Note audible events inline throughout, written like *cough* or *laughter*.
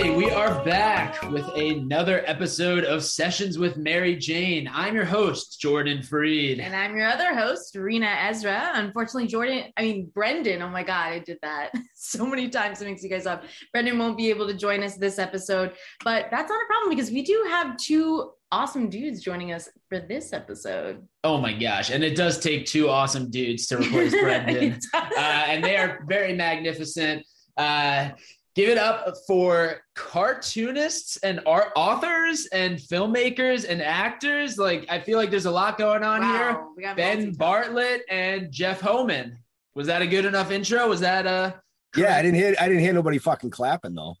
right, we are back with another episode of Sessions with Mary Jane. I'm your host, Jordan Freed. And I'm your other host, Rena Ezra. Unfortunately, Jordan, I mean, Brendan, oh my God, I did that *laughs* so many times. It makes you guys up. Brendan won't be able to join us this episode, but that's not a problem because we do have two awesome dudes joining us for this episode. Oh my gosh. And it does take two awesome dudes to replace *laughs* Brendan. uh, and they are very magnificent. Uh, give it up for cartoonists and art authors and filmmakers and actors. Like I feel like there's a lot going on Wow, here. Ben. Bartlett and Jeff Homan. Was that a good enough intro? Was that uh Yeah, I didn't hear I didn't hear nobody fucking clapping though.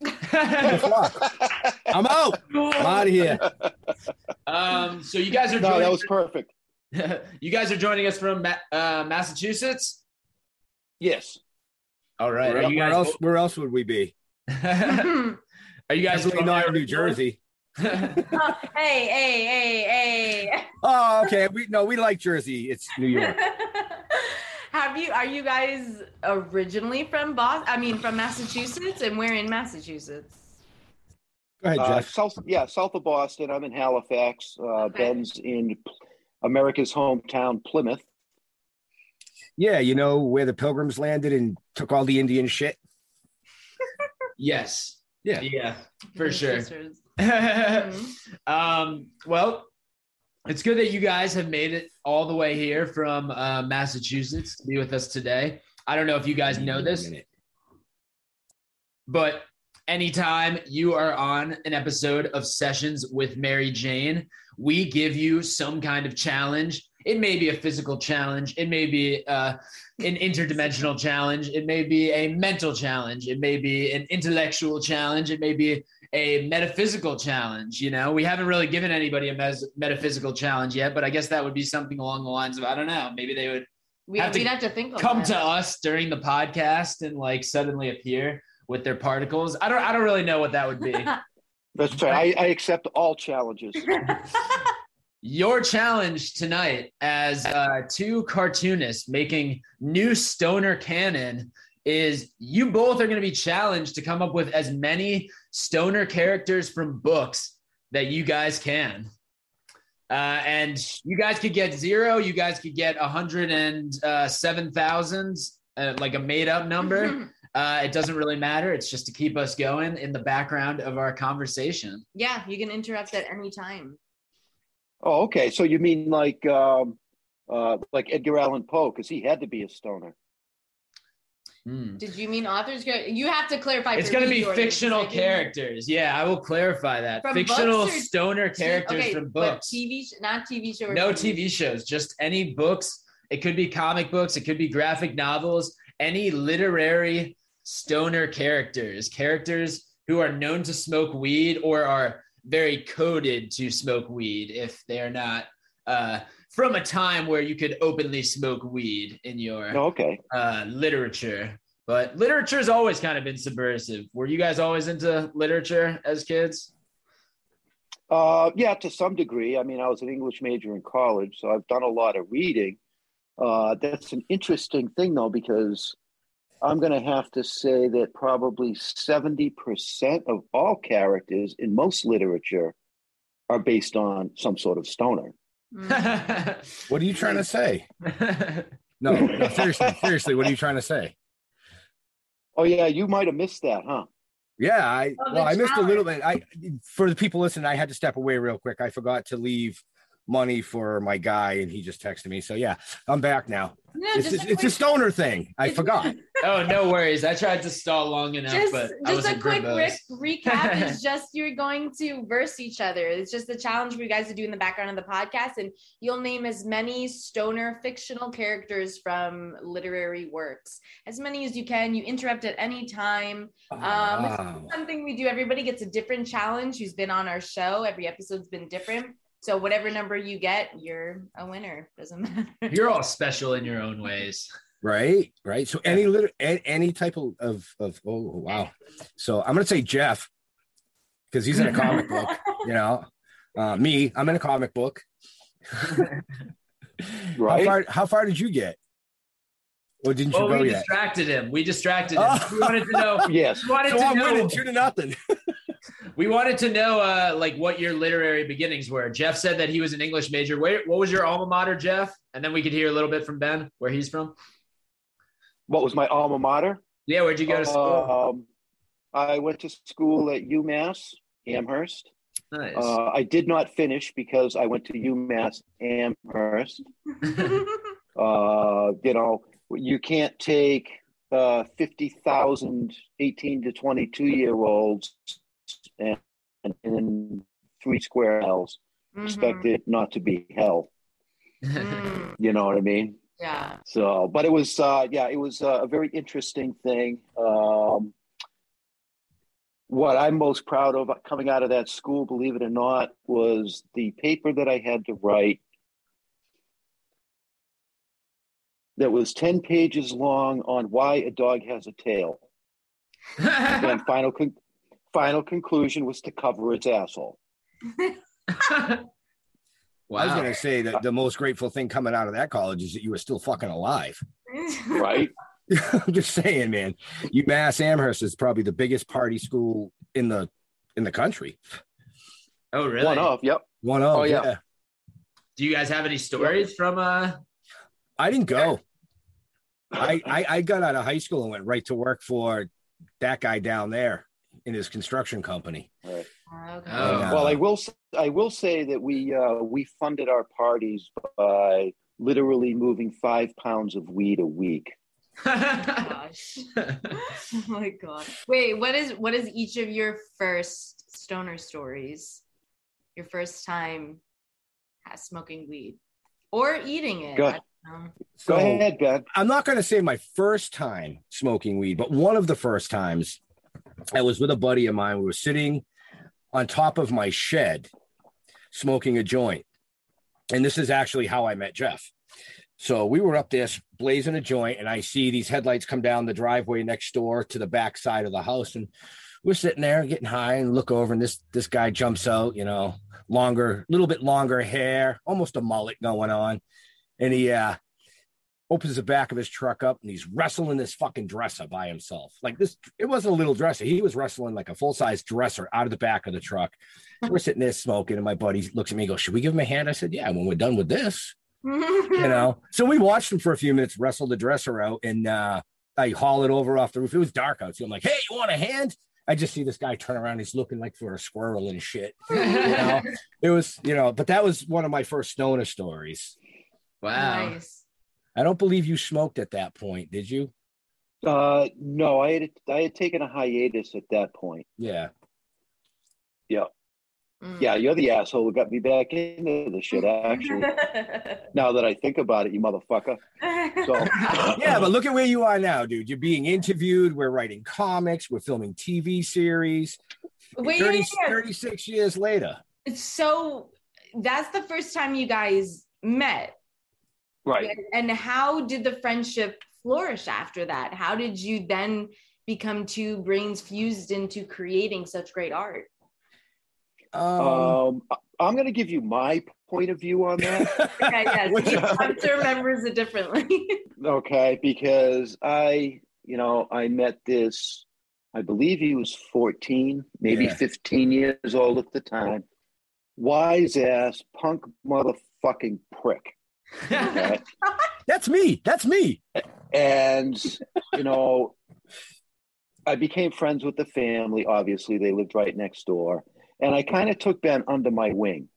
*laughs* What the fuck? I'm out. I'm out of here. um so you guys are No, joining that was perfect. *laughs* you guys are joining us from uh, Massachusetts. Yes. All right. Where, where guys else where else would we be? *laughs* Are you guys Definitely from not in New originally? Jersey. *laughs* Oh, hey, hey, hey, hey. Oh, okay. We no, we like Jersey. It's New York. *laughs* Have you? Are you guys originally from Boston? I mean, from Massachusetts, and we're in Massachusetts. Go ahead, Uh, south, yeah, south of Boston. I'm in Halifax. Uh, Okay. Ben's in America's hometown, Plymouth. Yeah, you know where the pilgrims landed and took all the Indian shit. yes. Yeah. Yeah, for sure. *laughs* Um, well, it's good that you guys have made it all the way here from uh, Massachusetts to be with us today. I don't know if you guys know this, but anytime you are on an episode of Sessions with Mary Jane, we give you some kind of challenge. It may be a physical challenge, it may be uh, an interdimensional challenge, it may be a mental challenge, it may be an intellectual challenge, it may be a metaphysical challenge. You know, we haven't really given anybody a mes- metaphysical challenge yet, but I guess that would be something along the lines of I don't know, maybe they would We, Have to we'd have to think. of come that. to us during the podcast and like suddenly appear with their particles. I don't I don't really know what that would be. *laughs* That's right. I, I accept all challenges. *laughs* Your challenge tonight as uh, two cartoonists making new stoner canon is you both are going to be challenged to come up with as many stoner characters from books that you guys can. Uh, and you guys could get zero. You guys could get a hundred and uh, seven thousand, uh, like a made up number. *laughs* Uh, it doesn't really matter. It's just to keep us going in the background of our conversation. yeah, you can interrupt at any time. Oh, okay. So you mean like um, uh, like Edgar Allan Poe, because he had to be a stoner. Hmm. Did you mean authors? You have to clarify. It's going to be Jordan, fictional because characters. Yeah, I will clarify that. From fictional or stoner characters okay, from books. TV, sh- not TV show. or No movie. TV shows, just any books. It could be comic books, it could be graphic novels, any literary stoner characters, characters who are known to smoke weed or are very coded to smoke weed if they're not uh, from a time where you could openly smoke weed in your Oh, okay. uh, literature. But literature's always kind of been subversive. Were you guys always into literature as kids? Uh, yeah, to some degree. I mean, I was an English major in college, so I've done a lot of reading. Uh, that's an interesting thing, though, because I'm going to have to say that probably 70% of all characters in most literature are based on some sort of stoner. Mm. *laughs* What are you trying to say? *laughs* No, no seriously, seriously, what are you trying to say? Oh, yeah, you might have missed that, huh? Yeah, I Oh, well, I missed a little bit. I for the people listening, I had to step away real quick. I forgot to leave money for my guy, and he just texted me. So yeah, I'm back now. No, It's just just, a it's a stoner thing. I forgot. *laughs* oh, no worries. I tried to stall long enough, just, but I just was a quick verbose. re- recap is *laughs* just you're going to verse each other. It's just a challenge for you guys to do in the background of the podcast, and you'll name as many stoner fictional characters from literary works, as many as you can. You interrupt at any time. Um, Wow. Something we do. Everybody gets a different challenge. Who's been on our show? Every episode's been different. So whatever number you get, you're a winner. Doesn't matter. You're all *laughs* special in your own ways. Right, right. So any little, any type of of, of oh wow. So I'm gonna say Jeff because he's in a comic book. *laughs* You know, uh, me, I'm in a comic book. *laughs* How Right? far? How far did you get? Or didn't you Oh, go we yet? distracted him. We distracted him. Oh. We wanted to know. Yes. Wanted So to I'm know. winning two to nothing. We wanted to know, uh, like, what your literary beginnings were. Jeff said that he was an English major. Where, what was your alma mater, Jeff? And then we could hear a little bit from Ben, where he's from. What was my alma mater? Yeah, where'd you go to school? Um, I went to school at UMass Amherst. nice. Uh, I did not finish because I went to UMass Amherst. *laughs* Uh, you know, you can't take uh, 50,000 18 to 22 year olds and, and in three square miles, Mhm. expect it not to be hell. Mm, You know what I mean? yeah. So, but it was, uh, yeah, it was uh, a very interesting thing. Um, what I'm most proud of coming out of that school, believe it or not, was the paper that I had to write that was 10 pages long on why a dog has a tail. *laughs* And final, con- final conclusion was to cover its asshole. *laughs* I was gonna say that the most grateful thing coming out of that college is that you were still fucking alive. *laughs* Right? I'm *laughs* just saying, man. UMass Amherst is probably the biggest party school in the in the country. Oh, really? One of, yep. One of Oh, yeah. yeah. Do you guys have any stories from? uh I didn't go. I, I I got out of high school and went right to work for that guy down there in his construction company. Right. Okay. Oh. Well, I will. s- I will say that we uh, we funded our parties by literally moving five pounds of weed a week. Gosh. *laughs* oh my god. Wait, what is what is each of your first stoner stories? Your first time uh, smoking weed or eating it? Go- I. So Go ahead, Ben. I'm not going to say my first time smoking weed, but one of the first times I was with a buddy of mine. We were sitting on top of my shed smoking a joint. And this is actually how I met Jeff. So we were up there blazing a joint, and I see these headlights come down the driveway next door to the back side of the house. And we're sitting there getting high and look over, and this this guy jumps out, you know, longer, a little bit longer hair, almost a mullet going on. And he uh opens the back of his truck up and he's wrestling this fucking dresser by himself. Like this, it wasn't a little dresser. He was wrestling like a full size dresser out of the back of the truck. *laughs* We're sitting there smoking, and my buddy looks at me and goes, Should we give him a hand? I said, Yeah, when we're done with this, you know. *laughs* So we watched him for a few minutes wrestle the dresser out, and uh, I haul it over off the roof. It was dark out. So I'm like, Hey, you want a hand? I just see this guy turn around. He's looking like for a squirrel and shit. *laughs* You know, it was, you know, but that was one of my first stoner stories. wow. Nice. I don't believe you smoked at that point, did you? Uh, no, I had I had taken a hiatus at that point. Yeah. Mm. Yeah, you're the asshole who got me back into the shit. Actually, *laughs* now that I think about it, you motherfucker. So *laughs* Yeah, but look at where you are now, dude. You're being interviewed. We're writing comics. We're filming TV series. Wait, 30 yeah, yeah. 36 years later. So that's the first time you guys met. Right. And how did the friendship flourish after that? How did you then become two brains fused into creating such great art? Um, Um, I- I'm going to give you my point of view on that. *laughs* *laughs* Okay, yes. Which- *laughs* Each hunter remembers it differently. okay, because I, you know, I met this. I believe he was 14, maybe Yeah. 15 years old at the time. Wise ass punk motherfucking prick. Okay? *laughs* that's me. That's me. and you know i became friends with the family obviously they lived right next door and i kind of took ben under my wing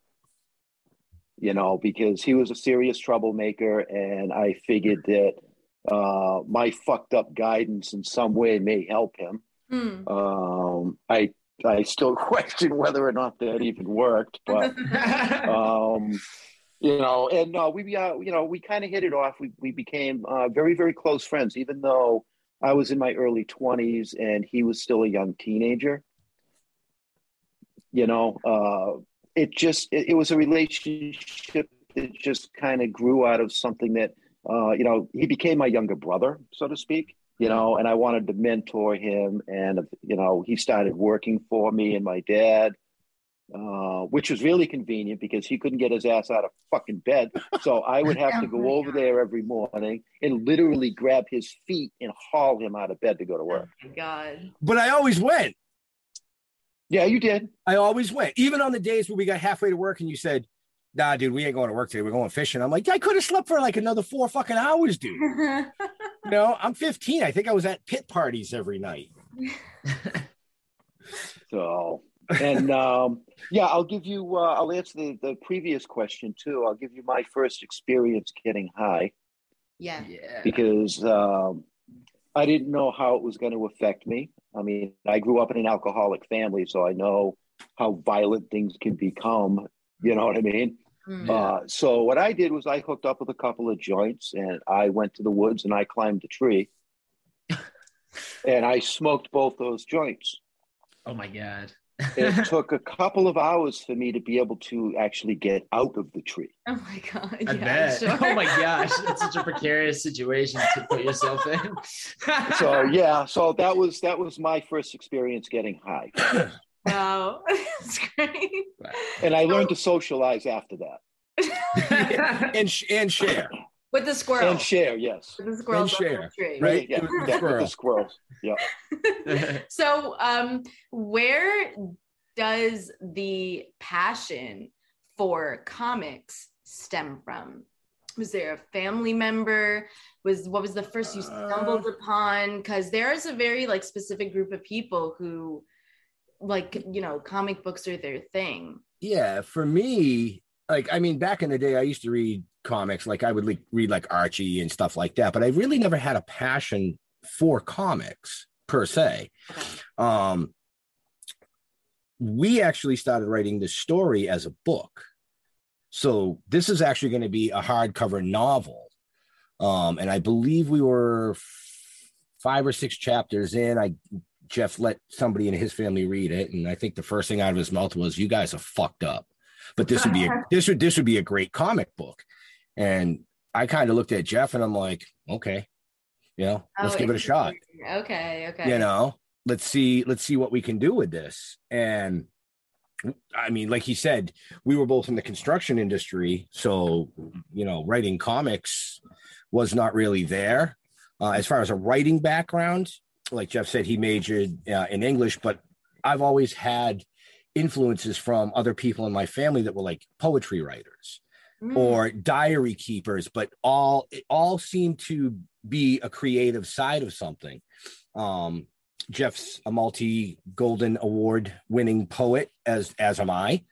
you know because he was a serious troublemaker and i figured that uh, my fucked up guidance in some way may help him Hmm. um, i i still *laughs* question whether or not that even worked but *laughs* um, you know, and uh, we, uh, you know, we kind of hit it off. We we became uh, very very close friends, even though I was in my early twenties and he was still a young teenager. You know, uh, it just it, it was a relationship that just kind of grew out of something that uh, you know he became my younger brother, so to speak. You know, and I wanted to mentor him, and you know, he started working for me and my dad uh, which was really convenient because he couldn't get his ass out of fucking bed. So I would have *laughs* to Oh go over God. there every morning and literally grab his feet and haul him out of bed to go to work. Oh my God. But I always went. Yeah, you did. I always went. Even on the days where we got halfway to work and you said, nah, dude, we ain't going to work today. We're going fishing. I'm like, I could have slept for like another four fucking hours, dude. *laughs* You know, I'm 15. I think I was at pit parties every night. *laughs* So, and um, yeah, I'll give you. Uh, I'll answer the, the previous question too. I'll give you my first experience getting high yeah. Yeah. because um, I didn't know how it was going to affect me. I mean, I grew up in an alcoholic family, so I know how violent things can become. You know what I mean? Mm. Uh, so what I did was I hooked up with a couple of joints and I went to the woods and I climbed a tree *laughs* and I smoked both those joints. Oh my god. It *laughs* took a couple of hours for me to be able to actually get out of the tree. Oh my God. I yeah, bet. Sure. Oh my gosh, it's such a precarious situation to put yourself in. So *laughs* yeah, so that was that was my first experience getting high, Wow. *laughs* That's great. and I learned to socialize after that And, sh- and share. With the squirrel. and share. Yes, With the squirrels on share, tree. right? Yeah, With the yeah, with the squirrels. Yeah. *laughs* So, um, where does the passion for comics stem from? Was there a family member? Was what was the first you stumbled Uh. upon? Because there's a very like specific group of people who, like you know, comic books are their thing. Yeah, for me, like I mean, back in the day, I used to read comics. Like I would like, read like Archie and stuff like that. But I really never had a passion for comics per se. Um, we actually started writing this story as a book. So this is actually going to be a hardcover novel. Um, and I believe we were f- five or six chapters in. I Jeff let somebody in his family read it, and I think the first thing out of his mouth was, "You guys are fucked up." But this would be a, *laughs* this would this would be a great comic book. And I kind of looked at Jeff, and I'm like, "Okay, you know, let's Oh, give it a shot." Okay, okay. you know let's see let's see what we can do with this and i mean like he said we were both in the construction industry so you know writing comics was not really there uh, as far as a writing background like jeff said he majored uh, in english but i've always had influences from other people in my family that were like poetry writers Mm. or diary keepers, but all it all seemed to be a creative side of something. Um, Jeff's a multi Golden Award winning poet, as as am I.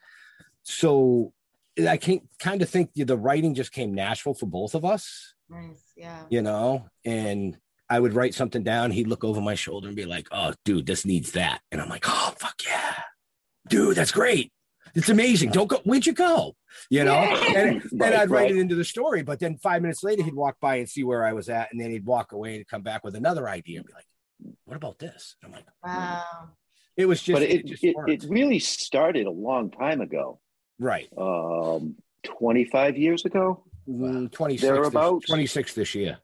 So I can kind of think the writing just came natural for both of us, nice. Yeah. you know. And I would write something down. He'd look over my shoulder and be like, "Oh, dude, this needs that," and I'm like, "Oh, fuck yeah, dude, that's great." It's amazing. Don't go. Where'd you go? You know, and then *laughs* Right, I'd write right. it into the story. But then five minutes later, he'd walk by and see where I was at, and then he'd walk away and come back with another idea and be like, "What about this?" I'm like, Wow. "It was just, but it, it, just it, it really started a long time ago, right, um, 25 years ago. Mm, 26, Thereabouts. this, 26 this year.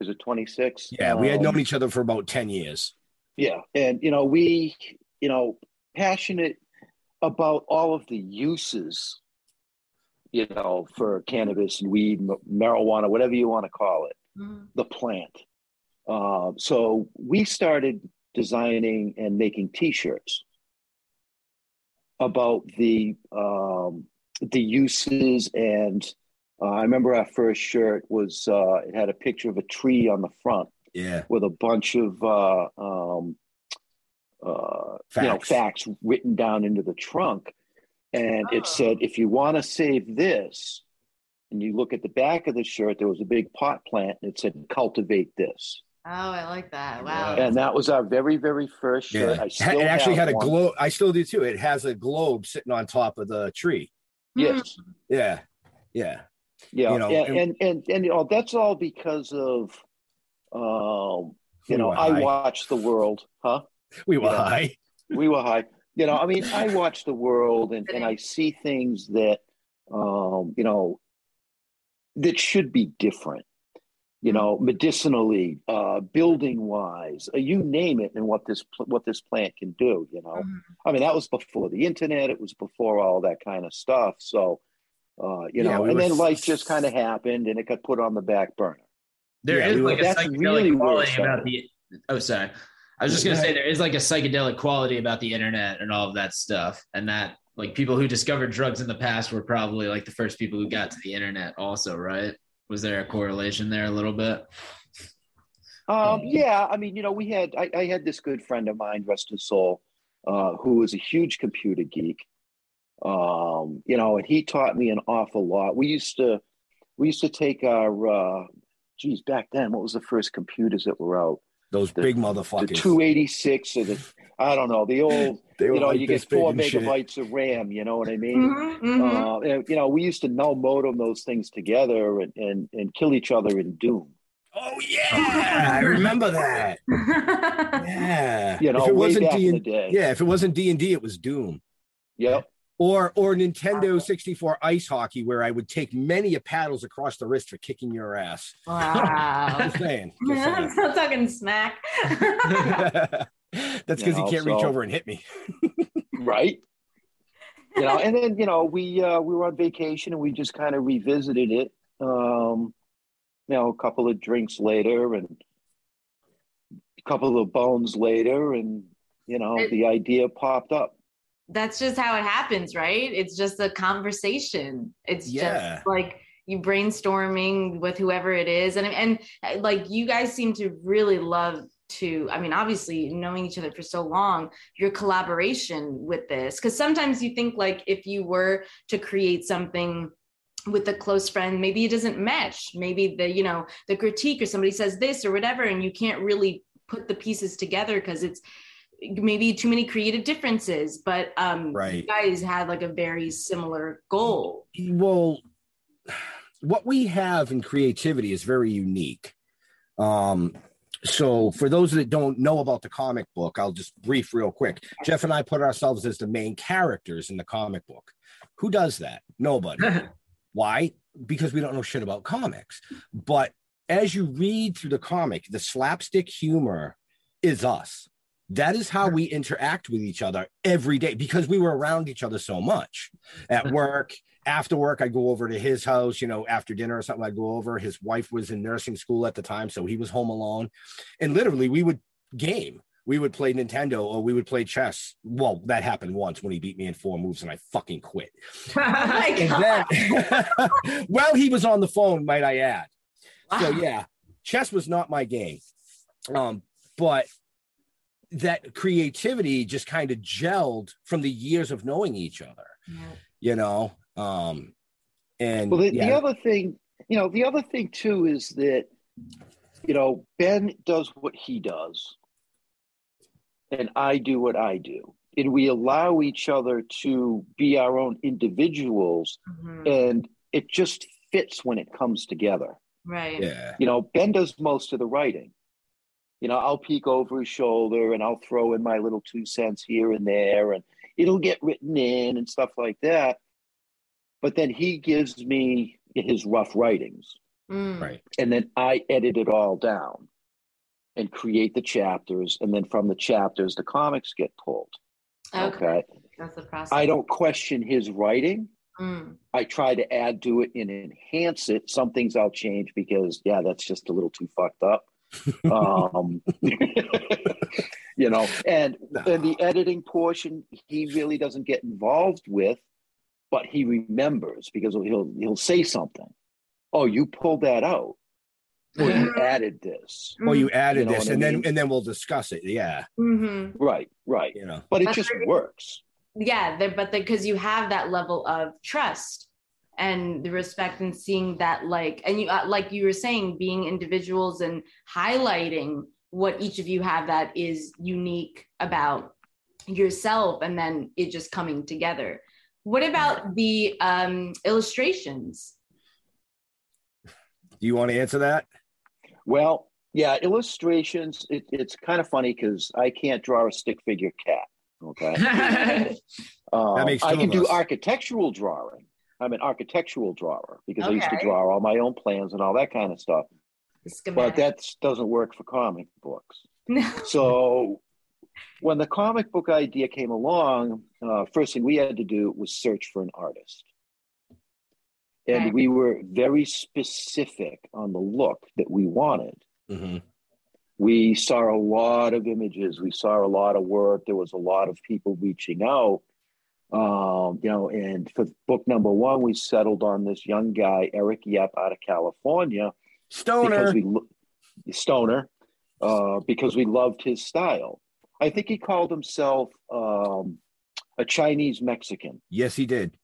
Is it 26? Yeah, we had Um, known each other for about ten years. Yeah, and you know we, you know, passionate about all of the uses, you know, for cannabis and weed, m- marijuana, whatever you want to call it, Mhm. the plant. Uh, so we started designing and making T-shirts about the um, the uses and. Uh, I remember our first shirt was uh, it had a picture of a tree on the front Yeah, with a bunch of uh, um, uh, you know Facts. facts written down into the trunk, and Oh. it said, "If you want to save this," and you look at the back of the shirt, there was a big pot plant, and it said, "Cultivate this," Oh, I like that. Wow. and that was our very, very first shirt. yeah. I It actually have had a one. globe. I still do too. It has a globe sitting on top of the tree. Yes, Yeah, yeah. yeah, You know, and, and- and and and you know that's all because of, um, you know, were I watch the world, huh? We were Yeah. high. we were high. You know, I mean, I *laughs* watch the world and, and I see things that, um, you know, that should be different. you know, medicinally, uh, building wise, uh, you name it, and what this what this plant can do. You know, Mhm. I mean, that was before the internet. It was before all that kind of stuff. So, uh, you Yeah, know, we and were- then life just kind of happened, and it got put on the back burner. There Yeah, is we were- like a that's psychedelic really where it quality about the. Oh, sorry. I was just gonna say there is like a psychedelic quality about the internet and all of that stuff, and that like people who discovered drugs in the past were probably like the first people who got to the internet, also, right? Was there a correlation there a little bit? Um, yeah, I mean, you know, we had I, I had this good friend of mine, rest his soul, uh, who was a huge computer geek. Um, you know, and he taught me an awful lot. We used to we used to take our uh geez, back then, what was the first computers that were out? Those The- big The motherfuckers. 286 or the I don't know, the old, *laughs* They you know, like you get four and shit. megabytes of RAM, you know what I mean? Mhm, mhm. Uh, and, you know, we used to null modem those things together and, and, and kill each other in Doom. Oh yeah, I remember that. *laughs* Yeah, You know, if it wasn't D in the and day. yeah, if it wasn't D and D, it was Doom. Yep. Or or Nintendo 64 ice hockey, where I would take many a paddles across the wrist for kicking your ass. wow. *laughs* Just saying. *laughs* Just I'm still talking smack. *laughs* That's because You he can't reach over and hit me. right you know and then you know we uh we were on vacation and we just kind of revisited it um you know a couple of drinks later and a couple of bones later and you know It- the idea popped up That's just how it happens, right? It's just a conversation. It's Yeah. just like you brainstorming with whoever it is, and and uh, like you guys seem to really love to. I mean, obviously, knowing each other for so long, your collaboration with this, because sometimes you think like if you were to create something with a close friend maybe it doesn't match maybe the you know the critique or somebody says this or whatever and you can't really put the pieces together because it's maybe too many creative differences but um Right. you guys had like a very similar goal. Well what we have in creativity is very unique. Um so for those that don't know about the comic book i'll just brief real quick. Jeff and i put ourselves as the main characters in the comic book. Who does that? Nobody. *laughs* Why? Because we don't know shit about comics. But as you read through the comic the slapstick humor is us that is how we interact with each other every day because we were around each other so much. At work after work i go over to his house you know after dinner or something i go over. His wife was in nursing school at the time so he was home alone. And literally we would game. We would play nintendo or we would play chess. Well that happened once when he beat me in four moves and i fucking quit. *laughs* Oh and then *laughs* well he was on the phone might i add. So yeah chess was not my game. Um but that creativity just kind of gelled from the years of knowing each other you know um and well the, yeah, the other thing you know the other thing too is that you know ben does what he does. And i do what i do. And we allow each other to be our own individuals Mhm. and it just fits when it comes together. Right. Yeah. You know ben does most of the writing you know i'll peek over his shoulder and i'll throw in my little two cents here and there and it'll get written in and stuff like that but then he gives me his rough writings Mm. right and then i edit it all down and create the chapters and then from the chapters the comics get pulled okay. okay that's the process i don't question his writing Mm. I try to add to it and enhance it. Some things I'll change because, yeah, that's just a little too fucked up. Um, *laughs* you know, and and the editing portion he really doesn't get involved with, but he remembers because he'll he'll say something. Oh, you pulled that out. Or you added this. well you added You know this what I and then and then we'll discuss it yeah Mhm. Right, right. you know But it But just there- works. yeah but because you have that level of trust and the respect and seeing that like and you uh, like you were saying being individuals and highlighting what each of you have that is unique about yourself and then it just coming together what about the um illustrations do you want to answer that Well, yeah, illustrations. It, it's kind of funny because I can't draw a stick figure cat. Okay, *laughs* um, makes I can do architectural drawing. I'm an architectural drawer because I used to draw all my own plans and all that kind of stuff. But that doesn't work for comic books. No. So when the comic book idea came along, uh, first thing we had to do was search for an artist. And Right. we were very specific on the look that we wanted. Mhm. We saw a lot of images, we saw a lot of work. There was a lot of people reaching out. Um, you know, and for book number one, we settled on this young guy, Eric Yep, out of California, Stoner. because we stoner uh, because we loved his style. I think he called himself um, a Chinese Mexican. Yes, he did.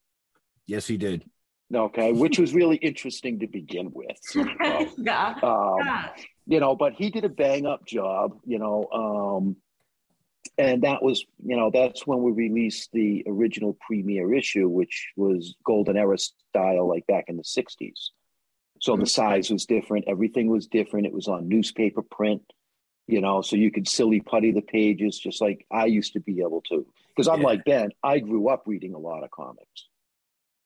Yes, he did. Okay, which was really interesting to begin with. *laughs* yeah. Um, Yeah. you know, but he did a bang up job. You know, um, and that was you know that's when we released the original premiere issue, which was Golden Era style, like back in the '60s. So the size was different. Everything was different. It was on newspaper print, you know, so you could silly putty the pages just like I used to be able to. Because I'm Yeah. like Ben, I grew up reading a lot of comics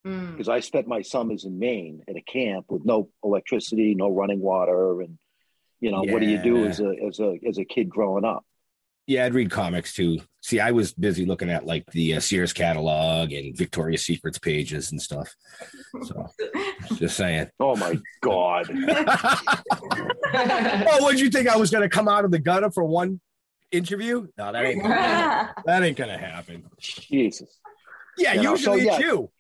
Mm. because I spent my summers in Maine at a camp with no electricity, no running water, and you know what do you do as a as a as a kid growing up? Yeah, I'd read comics too. See, I was busy looking at like the uh, Sears catalog and Victoria's Secrets pages and stuff. So, just saying. *laughs* Oh my god! *laughs* oh, what'd you think I was going to come out of the gutter for one interview? No, that ain't *laughs* that ain't going to happen. Jesus. Yeah, You know, so, usually it's yeah. you.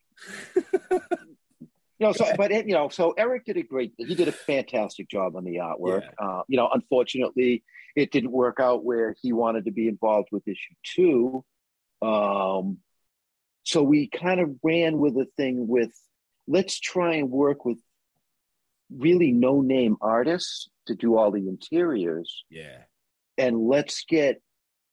You know, so but it, you know, so Eric did a great. He did a fantastic job on the artwork. Uh, you know, unfortunately, it didn't work out where he wanted to be involved with issue two. Um, so we kind of ran with a thing with let's try and work with really no name artists to do all the interiors, Yeah. and let's get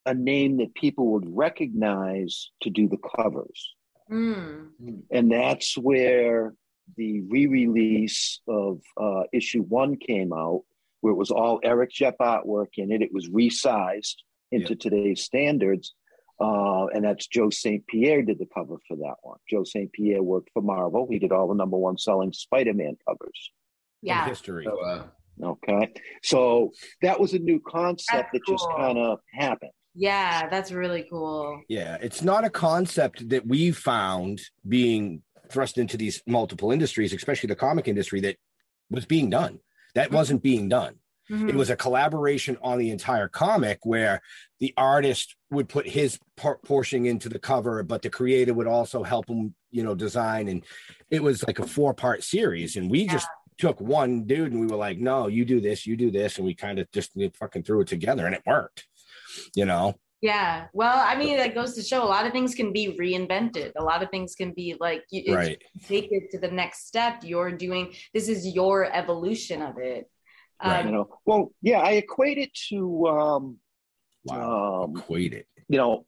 a name that people would recognize to do the covers Mm. and that's where the re-release of uh, issue one came out, where it was all Eric Jepp artwork in it. It was resized into today's standards, uh, and that's Joe St. Pierre did the cover for that one. Joe St. Pierre worked for Marvel. He did all the number one selling Spider-Man covers. In Yeah. history. So, uh, Okay, so that was a new concept That's that just kind of happened. Yeah, that's really cool. Yeah, it's not a concept that we found being thrust into these multiple industries, especially the comic industry, that was being done. That wasn't being done. Mhm. It was a collaboration on the entire comic where the artist would put his por- portion into the cover, but the creator would also help him, you know, design. And it was like a four part series. And we Yeah. just took one dude and we were like, no, you do this, you do this. And we kind of just fucking threw it together and it worked, you know? Yeah. Well, I mean, that goes to show a lot of things can be reinvented. A lot of things can be like you it's- Right. take it to the next step. You're doing this is your evolution of it. Right. Um, You know, well, yeah, I equate it to, um, Wow. um, Equate it. you know,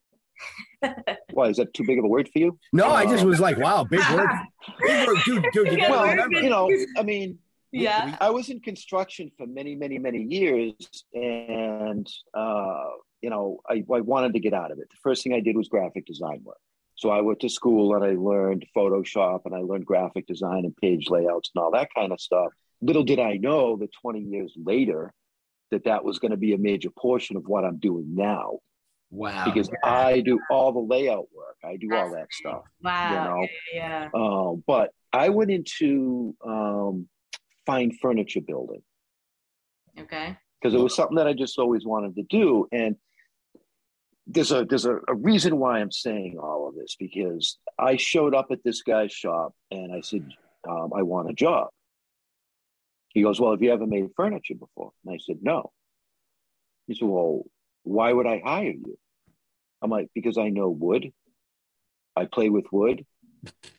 *laughs* why is that too big of a word for you? No, I just Um, was like, wow, big word. *laughs* Big word. Dude, dude, you well, remember. you know, I mean, *laughs* yeah. I was in construction for many, many, many years, and uh, you know, I, I wanted to get out of it. The first thing I did was graphic design work. So I went to school and I learned Photoshop and I learned graphic design and page layouts and all that kind of stuff. Little did I know that 20 years later that that was going to be a major portion of what I'm doing now wow. because I do all the layout work. I do all that stuff. Wow. you know. Yeah. Um, but I went into um, fine furniture building. Okay. because it was something that I just always wanted to do. And there's a there's a, a reason why I'm saying all of this because I showed up at this guy's shop and I said um, I want a job. He goes, "Well, have you ever made furniture before?" And I said, "No." He said, "Well, why would I hire you?" I'm like, "Because I know wood. I play with wood."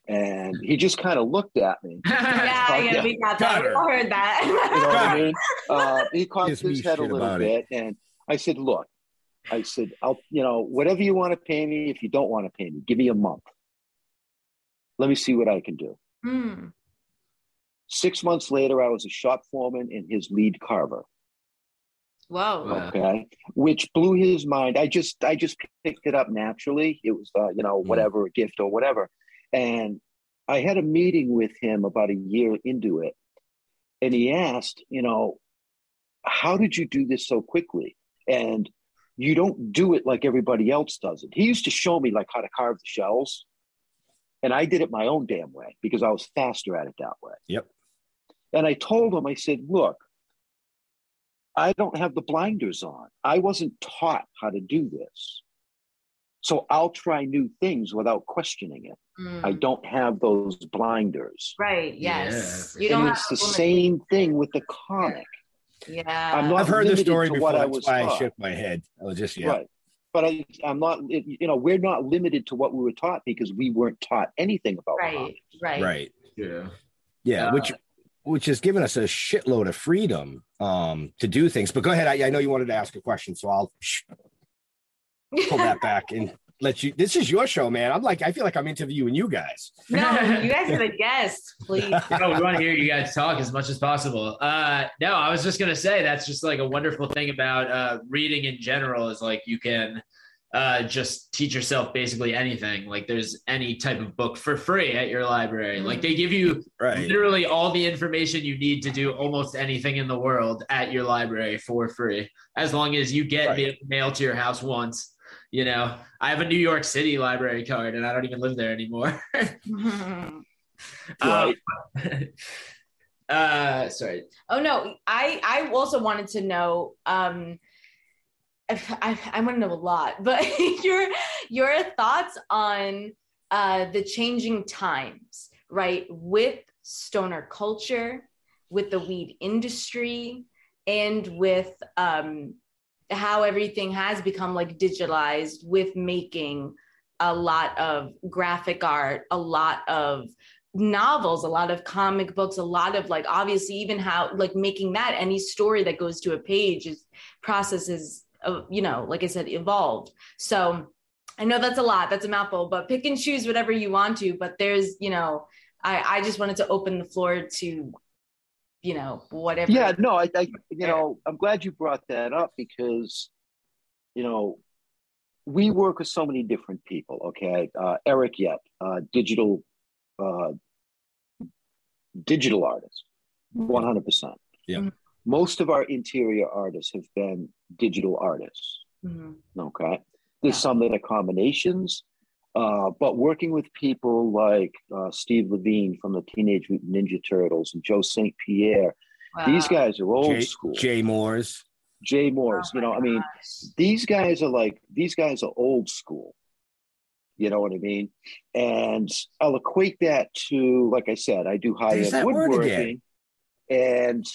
And he just kind of looked at me. *laughs* Yeah, yeah, Yeah. we got that. We Got all heard that. You know what I mean? Uh, he cocked Gives me his head a little about bit, and I said, "Look, I said, I'll, you know, whatever you want to pay me. If you don't want to pay me, give me a month. Let me see what I can do." Hmm. Six months later, I was a shop foreman and his lead carver. Wow. Okay, which blew his mind. I just, I just picked it up naturally. It was, uh, you know, whatever, a gift or whatever. And I had a meeting with him about a year into it, and he asked, you know, how did you do this so quickly? And you don't do it like everybody else does it. He used to show me like how to carve the shells. And I did it my own damn way because I was faster at it that way. Yep. And I told him, I said, look, I don't have the blinders on. I wasn't taught how to do this. So I'll try new things without questioning it. Mm. I don't have those blinders. Right. Yes. You and don't it's the same thing with the comic. Yeah. I'm not I've heard the story before. what I That's was why I shook my head. I was just yeah. Right. But I, I'm not, you know, we're not limited to what we were taught because we weren't taught anything about right. comics. Right. Right. Yeah. Yeah. Uh, which which has given us a shitload of freedom um to do things. But go ahead. I, I know you wanted to ask a question, so I'll pull that back and let you. This is your show, man. I'm like, I feel like I'm interviewing you guys. no, *laughs* you guys are the guests, please. *laughs* no, we want to hear you guys talk as much as possible. Uh, no, I was just gonna say that's just like a wonderful thing about uh, reading in general is like you can uh, just teach yourself basically anything. Like there's any type of book for free at your library. Like they give you Right. literally all the information you need to do almost anything in the world at your library for free, as long as you get Right. ma- mail to your house once. You know, I have a New York City library card, and I don't even live there anymore. *laughs* *laughs* Um, *laughs* uh, sorry. Oh no, I I also wanted to know. Um, I, I want to know a lot, but your your thoughts on uh, the changing times, right? With stoner culture, with the weed industry, and with um, how everything has become like digitalized with making a lot of graphic art, a lot of novels, a lot of comic books, a lot of like obviously even how like making that any story that goes to a page is processes of you know like I said evolved. So I know that's a lot, that's a mouthful, but pick and choose whatever you want to. But there's you know I I just wanted to open the floor to you know whatever. Yeah, no, I, I, *laughs* you know, I'm glad you brought that up because, you know, we work with so many different people. Okay, uh, Eric Yet, uh, digital, uh, digital artist, 100. percent Yeah. Mhm. Most of our interior artists have been digital artists. Mhm. Okay, there's Yeah. some that are combinations. Uh, but working with people like uh, Steve Lavigne from the Teenage Mutant Ninja Turtles and Joe St. Pierre, these guys are old Jay, school. Jay Moore's. Jay Moore's, Oh you know, my I mean, gosh. these guys are like, these guys are old school. You know what I mean? And I'll equate that to, like I said, I do high There's end woodworking. And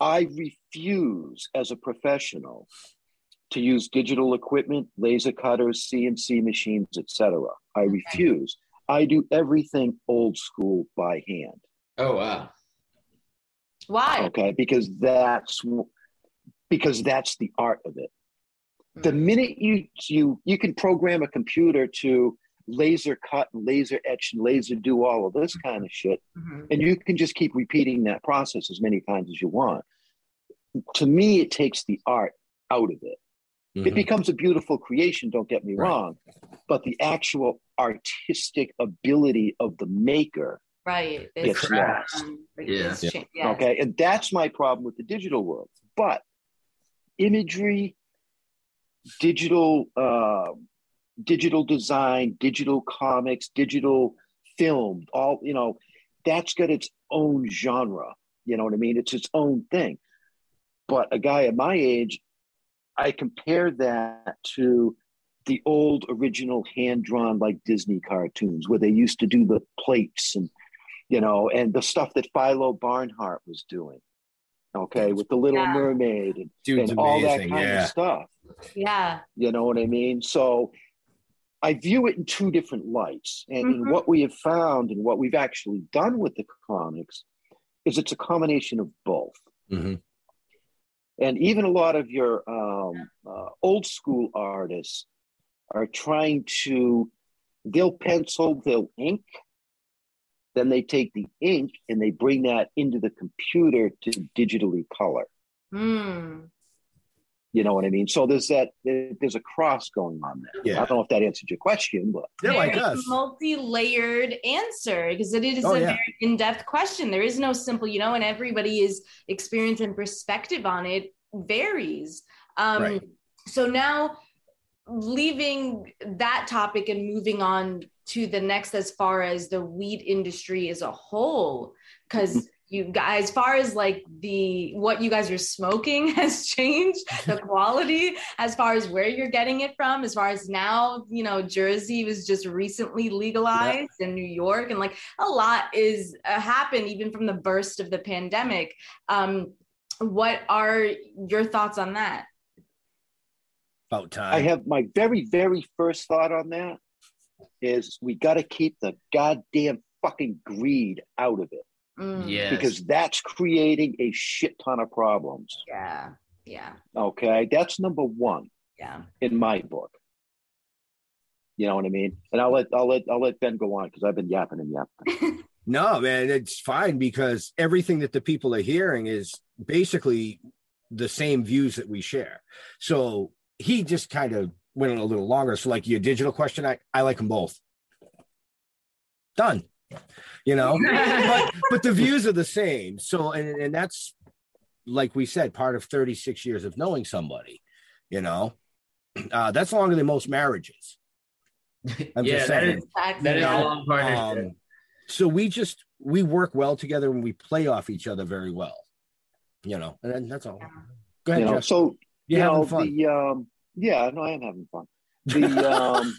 I refuse as a professional to use digital equipment, laser cutters, CNC machines, etc. I refuse. I do everything old school by hand. Oh wow. Why? Okay, because that's because that's the art of it. The minute you you you can program a computer to laser cut and laser etch and laser do all of this kind of shit, Mhm. and you can just keep repeating that process as many times as you want. To me, it takes the art out of it. It Mhm. becomes a beautiful creation, don't get me Right. wrong, but the actual artistic ability of the maker Right. gets It's, lost. um, Yeah. it's cha- yes. Okay. And that's my problem with the digital world. But imagery, digital, uh, digital design, digital comics, digital film, all, you know, that's got its own genre. You know what I mean? It's its own thing. But a guy at my age, I compare that to the old original hand drawn like Disney cartoons where they used to do the plates and you know, and the stuff that Philo Barnhart was doing. Okay, with the Little Yeah. Mermaid and, Dude's and all that kind Yeah. of stuff. Yeah. You know what I mean? So I view it in two different lights. And, and Mhm. what we have found and what we've actually done with the comics is it's a combination of both. Mhm. And even a lot of your um, uh, old school artists are trying to, they'll pencil, they'll ink, then they take the ink and they bring that into the computer to digitally color. Mm. You know what I mean? So there's that, there's a cross going on there. Yeah. I don't know if that answered your question, but They're like Very us. multi-layered answer because it is Oh, a yeah. very in-depth question. There is no simple, you know, and everybody is experience and perspective on it varies. Um, Right. So now, leaving that topic and moving on to the next, as far as the weed industry as a whole, because you guys, as far as like the what you guys are smoking *laughs* has changed, the *laughs* quality, as far as where you're getting it from, as far as now, you know, Jersey was just recently legalized in New York, and like a lot is uh, happened even from the burst of the pandemic. Um, what are your thoughts on that? About time. I have my very, very first thought on that is we got to keep the goddamn fucking greed out of it Mm, Yes. because that's creating a shit ton of problems. yeah, yeah, Okay. That's number one yeah. in my book. You know what I mean? And I'll let I'll let I'll let Ben go on because I've been yapping and yapping. *laughs* No, man, it's fine because everything that the people are hearing is basically the same views that we share. So he just kind of went on a little longer. So, like your digital question, I, I like them both. Done. You know, *laughs* but, but the views are the same. So, and, and that's like we said, part of 36 years of knowing somebody, you know, uh, that's longer than most marriages. I'm yeah, just saying. is Exactly. that is a long partnership. Um, so we just we work well together and we play off each other very well. You know, and that's all. Go ahead, You know, Jeff. so You're you know having fun. the um yeah, no, I am having fun. The *laughs* um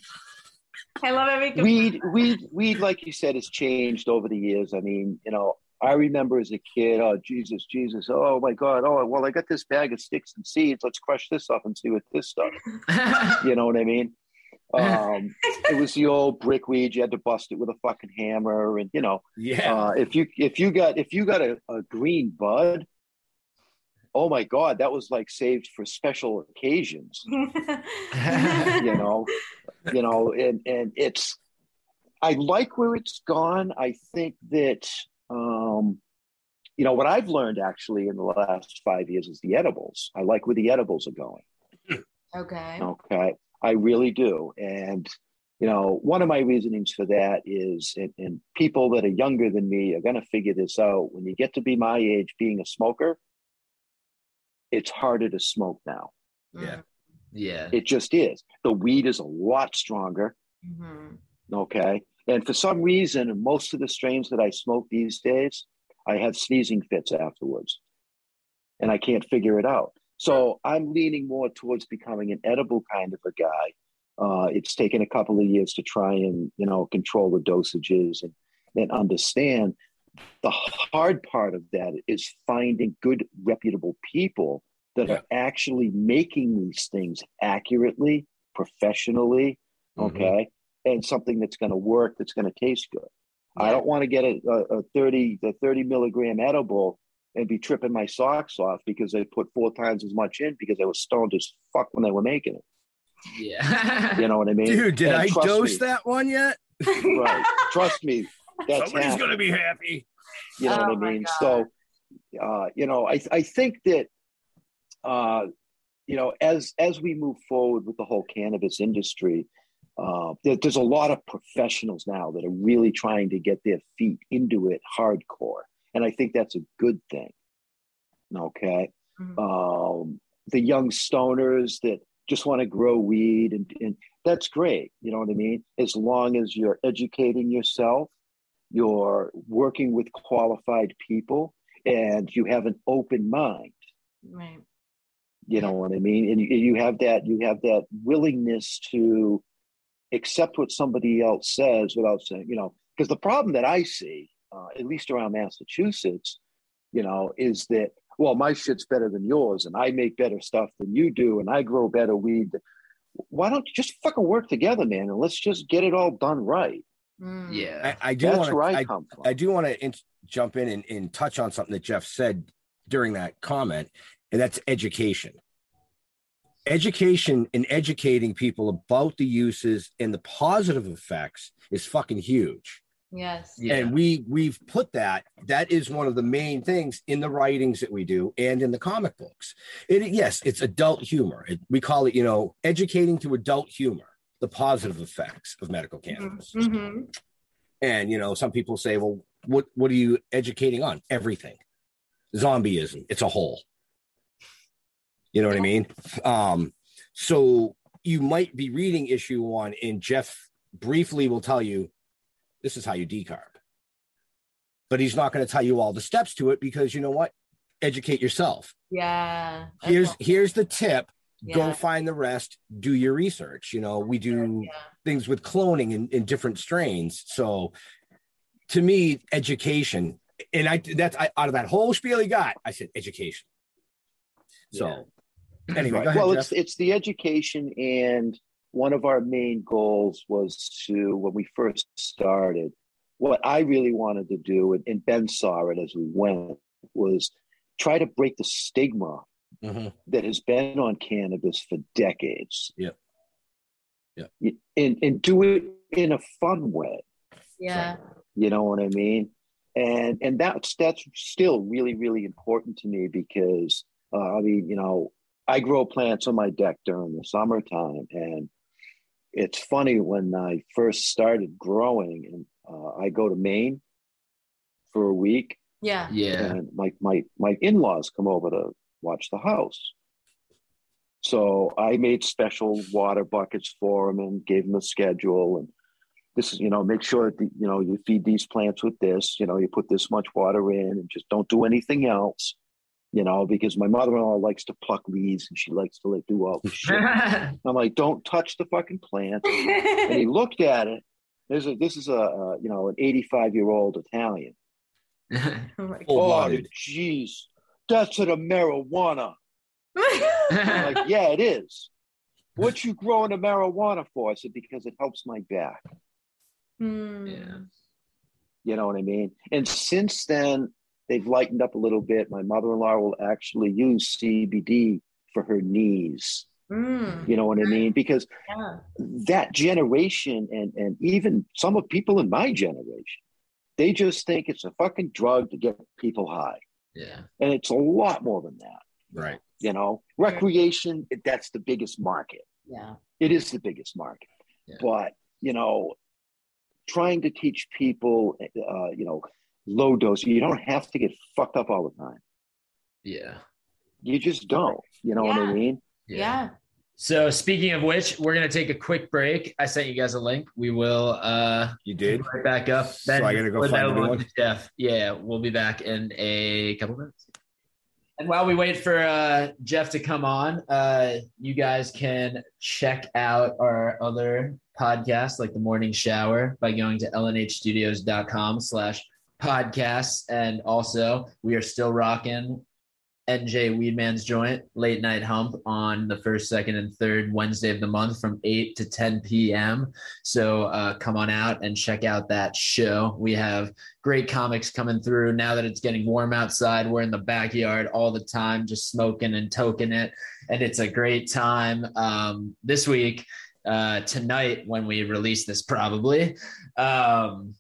I love it. weed weed weed like you said has changed over the years i mean you know i remember as a kid oh jesus jesus oh my god oh well i got this bag of sticks and seeds let's crush this up and see what this stuff *laughs* you know what i mean um *laughs* it was the old brick weed you had to bust it with a fucking hammer and you know yeah. uh if you if you got if you got a, a green bud oh my god that was like saved for special occasions. *laughs* You know you know and and it's i like where it's gone. I think that um you know what i've learned actually in the last five years is the edibles. I like where the edibles are going. Okay. okay. I really do. And you know one of my reasonings for that is and, and people that are younger than me are going to figure this out. When you get to be my age being a smoker it's harder to smoke now Yeah. yeah. it just is the weed is a lot stronger hmm Okay. And for some reason, most of the strains that I smoke these days, I have sneezing fits afterwards. And I can't figure it out. So I'm leaning more towards becoming an edible kind of a guy. Uh, it's taken a couple of years to try and, you know, control the dosages and, and understand. The hard part of that is finding good, reputable people that are actually making these things accurately, professionally, Mhm. okay and something that's going to work that's going to taste good. I don't want to get a, a, a 30 the 30 milligram edible and be tripping my socks off because they put four times as much in because they were stoned as fuck when they were making it. Yeah. you know what i mean? Dude, did And I dose me, that one yet? right. *laughs* Trust me that's Somebody's happening. gonna be happy. You know Oh what I mean? God. So, uh, you know, I I think that, uh, you know, as as we move forward with the whole cannabis industry, uh, there, there's a lot of professionals now that are really trying to get their feet into it hardcore, and I think that's a good thing. Okay, Mhm. um, the young stoners that just want to grow weed and, and that's great you know what i mean as long as you're educating yourself you're working with qualified people and you have an open mind. Right. you know what i mean? And you, you have that you have that willingness to accept what somebody else says without saying you know because the problem that i see uh, at least around massachusetts you know is that well my shit's better than yours and i make better stuff than you do and i grow better weed. Why don't you just fucking work together man and let's just get it all done right Mm. Yeah. I, I do that's want to. i I, come from I do want to jump in and, and touch on something that Jeff said during that comment, and that's education. Education and educating people about the uses and the positive effects is fucking huge. Yes. Yeah. And we we've put that that is one of the main things in the writings that we do and in the comic books. It yes, it's adult humor. It, we call it, you know, educating to adult humor, the positive effects of medical cannabis. hmm And you know, some people say, well, what what are you educating on? Everything. Zombieism. It's a whole. You know what I mean? Um, so you might be reading issue one, and Jeff briefly will tell you this is how you decarb. But he's not going to tell you all the steps to it because you know what? Educate yourself. Yeah. Here's Okay. here's the tip. Go find the rest. Do your research. You know, we do Yeah. things with cloning in, in different strains. So to me, education, and I that's I, out of that whole spiel he got, I said education. So anyway, Right. go ahead, well, Jeff. it's it's the education, and one of our main goals was to when we first started. What I really wanted to do, and, and Ben saw it as we went, was try to break the stigma Mhm. that has been on cannabis for decades. Yeah. Yeah. And and do it in a fun way. Yeah. You know what I mean? And and that's that's still really really important to me because uh, I mean you know I grow plants on my deck during the summertime, and it's funny when I first started growing, and uh, I go to Maine for a week, Yeah. Yeah. and my my my in laws come over to watch the house. So I made special water buckets for them and gave them a schedule. And this is, you know, make sure that you know you feed these plants with this. You know, you put this much water in, and just don't do anything else. You know, because my mother-in-law likes to pluck weeds and she likes to like do all this shit. *laughs* I'm like, don't touch the fucking plant. And he looked at it. There's a this is a, a you know an 85 year old Italian. *laughs* Oh my Full Oh, jeez, that's it, a marijuana. Like, *laughs* yeah, it is. What you growing a marijuana for? I said, because it helps my back. Hmm. yeah. You know what I mean? And since then, they've lightened up a little bit. My mother-in-law will actually use CBD for her knees. Hmm. You know what I mean? Because Yeah. that generation and and even some of people in my generation, they just think it's a fucking drug to get people high. Yeah. And it's a lot more than that. right. You know, recreation, that's the biggest market. Yeah. it is the biggest market Yeah. but you know trying to teach people uh, you know low dose you don't have to get fucked up all the time Yeah. you just don't you know what i Yeah. mean Yeah. So speaking of which, we're gonna take a quick break. I sent you guys a link. We will uh You did. right back up. So I gotta go find one? Jeff. Yeah, we'll be back in a couple minutes. And while we wait for uh, Jeff to come on, uh, you guys can check out our other podcasts like the Morning Shower by going to lnhstudios.com slash podcasts. And also, we are still rocking NJ Weedman's Joint Late Night Hump on the first, second, and third Wednesday of the month from 8 to 10 p.m. So uh, come on out and check out that show. We have great comics coming through now that it's getting warm outside. We're in the backyard all the time, just smoking and toking it. And it's a great time. Um, this week, uh, tonight, when we release this, probably. Um,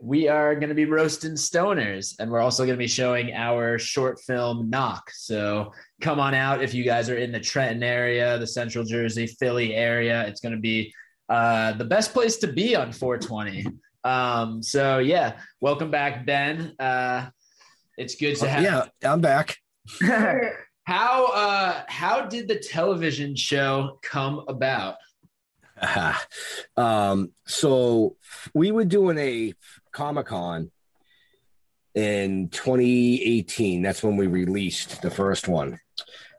we are going to be roasting stoners and we're also going to be showing our short film knock. So come on out if you guys are in the trenton area the central jersey philly area. It's going to be uh, the best place to be on 420 um, so yeah welcome back ben. Uh, it's good to have yeah, I'm back. *laughs* how uh, how did the television show come about? *laughs* Um, so we were doing a Comic Con in 2018. That's when we released the first one.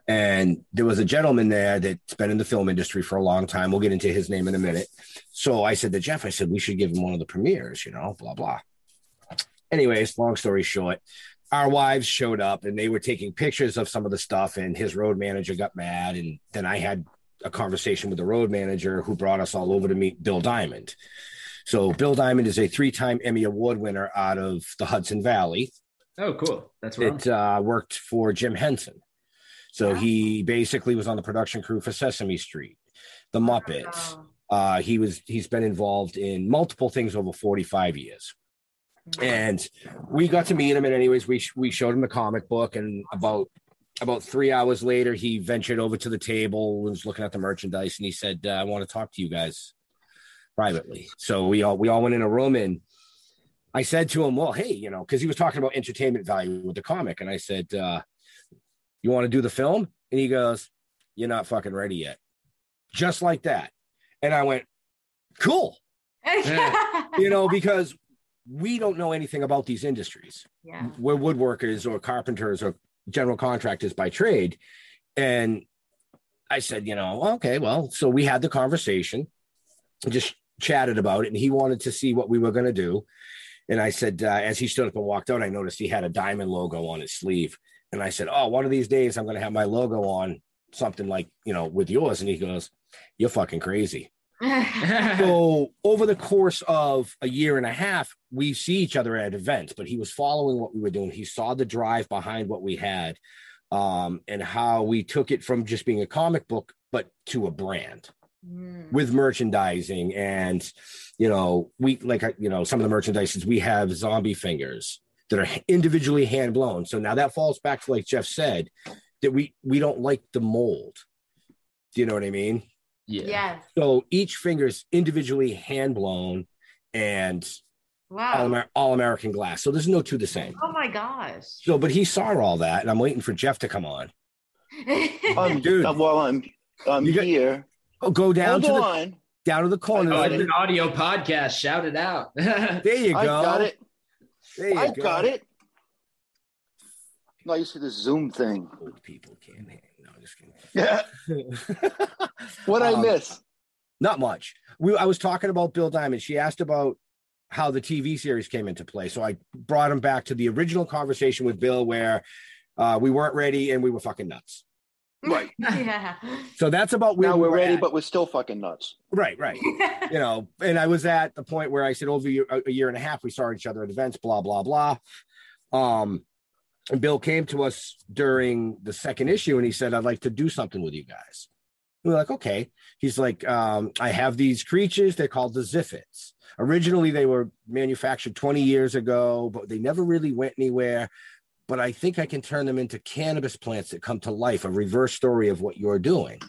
And there was a gentleman there that's been in the film industry for a long time. We'll get into his name in a minute. So I said to Jeff, I said, we should give him one of the premieres, you know, blah, blah. Anyways, long story short, our wives showed up and they were taking pictures of some of the stuff, and his road manager got mad. And then I had a conversation with the road manager who brought us all over to meet Bill Diamond. So Bill Diamond is a three-time Emmy Award winner out of the Hudson Valley. oh cool that's right It uh, worked for Jim Henson. So he basically was on the production crew for Sesame Street, The Muppets. Oh. Uh, he was he's been involved in multiple things over 45 years. And we got to meet him and anyways we we showed him the comic book and about about 3 hours later he ventured over to the table and was looking at the merchandise and he said uh, I want to talk to you guys privately. So we all we all went in a room and I said to him, "Well, hey, you know, because he was talking about entertainment value with the comic," and I said, uh, "You want to do the film?" And he goes, You're not fucking ready yet. Just like that. And I went, Cool. *laughs* You know, because we don't know anything about these industries. yeah. We're woodworkers or carpenters or general contractors by trade. And I said, you know, okay, well, so we had the conversation, just chatted about it, and he wanted to see what we were going to do. And I said, uh, as he stood up and walked out, I noticed he had a diamond logo on his sleeve. And I said, oh, one of these days I'm going to have my logo on something like, you know, with yours. And he goes, you're fucking crazy. *laughs* So over the course of a year and a half, we see each other at events, but he was following what we were doing. He saw the drive behind what we had um, and how we took it from just being a comic book, but to a brand Mm. with merchandising. And, you know, we like, you know, some of the merchandises we have zombie fingers that are individually hand blown. So now that falls back to like Jeff said, that we we don't like the mold. Do you know what I mean? Yeah. Yes. So each finger is individually hand blown and all, Wow. Amer- all American glass. So there's no two the same. Oh my gosh. So, but he saw all that, and I'm waiting for Jeff to come on. *laughs* Um, Dude. uh, well, I'm I'm You got- here. Oh, go down Hold to the on. down to the corner. Oh, I it's an audio podcast. Shout it out. *laughs* there you go. I got it. There you I go. got it. No, you see the Zoom thing. Old people can't hang. No, I'm just kidding. Yeah. *laughs* kidding. What I Um, miss? Not much. We, I was talking about Bill Diamond. She asked about how the TV series came into play. So I brought him back to the original conversation with Bill where uh, we weren't ready and we were fucking nuts. Right. *laughs* yeah. So that's about where Now we we're were ready, at. but we're still fucking nuts. right, right. *laughs* you know, and I was at the point where I said over a year, a year and a half, we saw each other at events, blah, blah, blah. Um, and Bill came to us during the second issue and he said, I'd like to do something with you guys. We were like, okay. He's like, um, I have these creatures. They're called the Ziffits. Originally, they were manufactured 20 years ago, but they never really went anywhere. But I think I can turn them into cannabis plants that come to life, a reverse story of what you're doing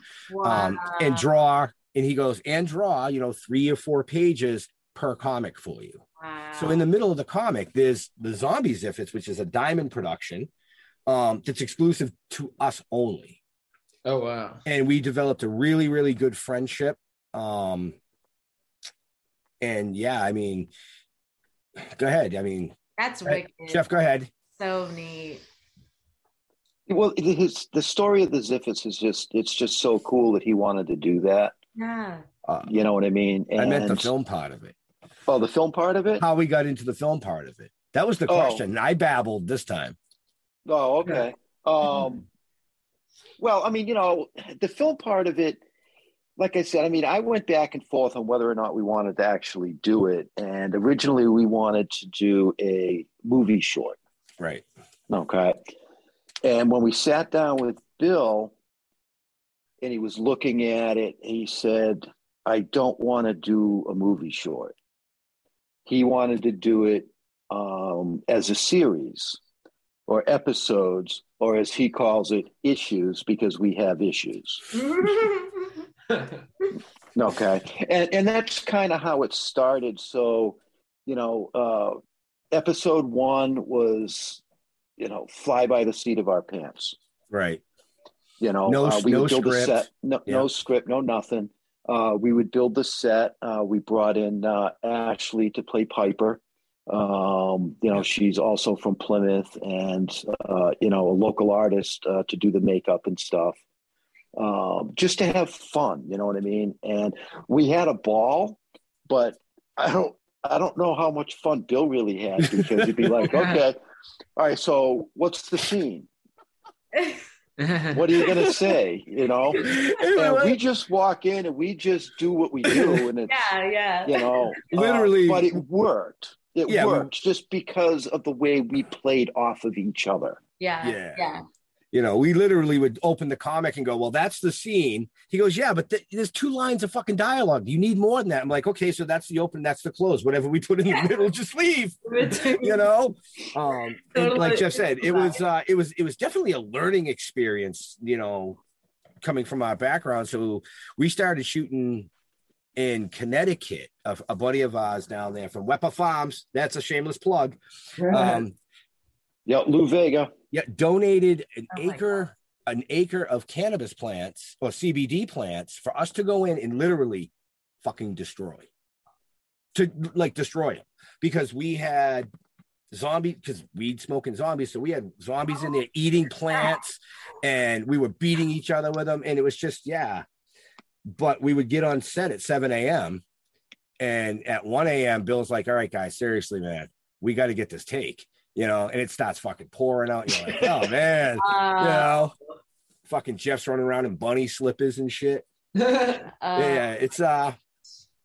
um, and draw. And he goes, and draw, you know, three or four pages per comic for you. Wow. So in the middle of the comic, there's the Zombie Ziffits, which is a diamond production um, that's exclusive to us only. oh wow. And we developed a really, really good friendship. Um, and yeah, I mean, go ahead. I mean, That's Hey, wicked. Jeff, go ahead. So neat. Well, his the story of the Ziffits is just it's just so cool that he wanted to do that. Yeah. Uh, You know what I mean? I meant the film part of it. Oh, the film part of it. How we got into the film part of it. That was the Oh. question. I babbled this time. Oh, okay. Um, well, I mean, you know, the film part of it, like I said, I mean, I went back and forth on whether or not we wanted to actually do it. And originally, we wanted to do a movie short. Right. Okay. And when we sat down with Bill and he was looking at it, he said, I don't want to do a movie short. He wanted to do it um, as a series or episodes, or as he calls it, issues, because we have issues. *laughs* Okay. And, and that's kind of how it started. So, you know, uh, episode one was, you know, fly by the seat of our pants. Right. You know, No- uh, we no would build script. a set, no, Yeah. no script, no nothing. Uh, we would build the set. Uh, we brought in uh, Ashley to play Piper. Um, you know, she's also from Plymouth and, uh, you know, a local artist uh, to do the makeup and stuff. Um, just to have fun, you know what I mean? And we had a ball, but I don't, I don't know how much fun Bill really had because he'd be *laughs* like, okay, all right, so what's the scene? What are you going *laughs* to say? You know? and we just walk in and we just do what we do and it's yeah, yeah. you know uh, *laughs* Literally- but it worked it Yeah, worked just because of the way we played off of each other yeah. Yeah. Yeah. You know, we literally would open the comic and go, "Well, that's the scene." He goes, "Yeah, but th- there's two lines of fucking dialogue. You need more than that." I'm like, "Okay, so that's the open, that's the close. Whatever we put in the middle, just leave." *laughs* You know, um, *laughs* and like Jeff said, it was *laughs* uh, it was it was definitely a learning experience. You know, coming from our background, so we started shooting in Connecticut. A, a buddy of ours down there from Wepa Farms. That's a shameless plug. Um, yeah lou vega yeah, donated an Oh acre an acre of cannabis plants or CBD plants for us to go in and literally fucking destroy, to like destroy them because we had zombie because weed smoking zombies. So we had zombies in there eating plants and we were beating each other with them. And it was just, yeah. But we would get on set at 7 a.m. And at 1 a.m., Bill's like, all right, guys, seriously, man, we got to get this take, you know, and it starts fucking pouring out. You're like, oh *laughs* man, Uh, you know, fucking Jeff's running around in bunny slippers and shit. *laughs* uh, yeah, it's uh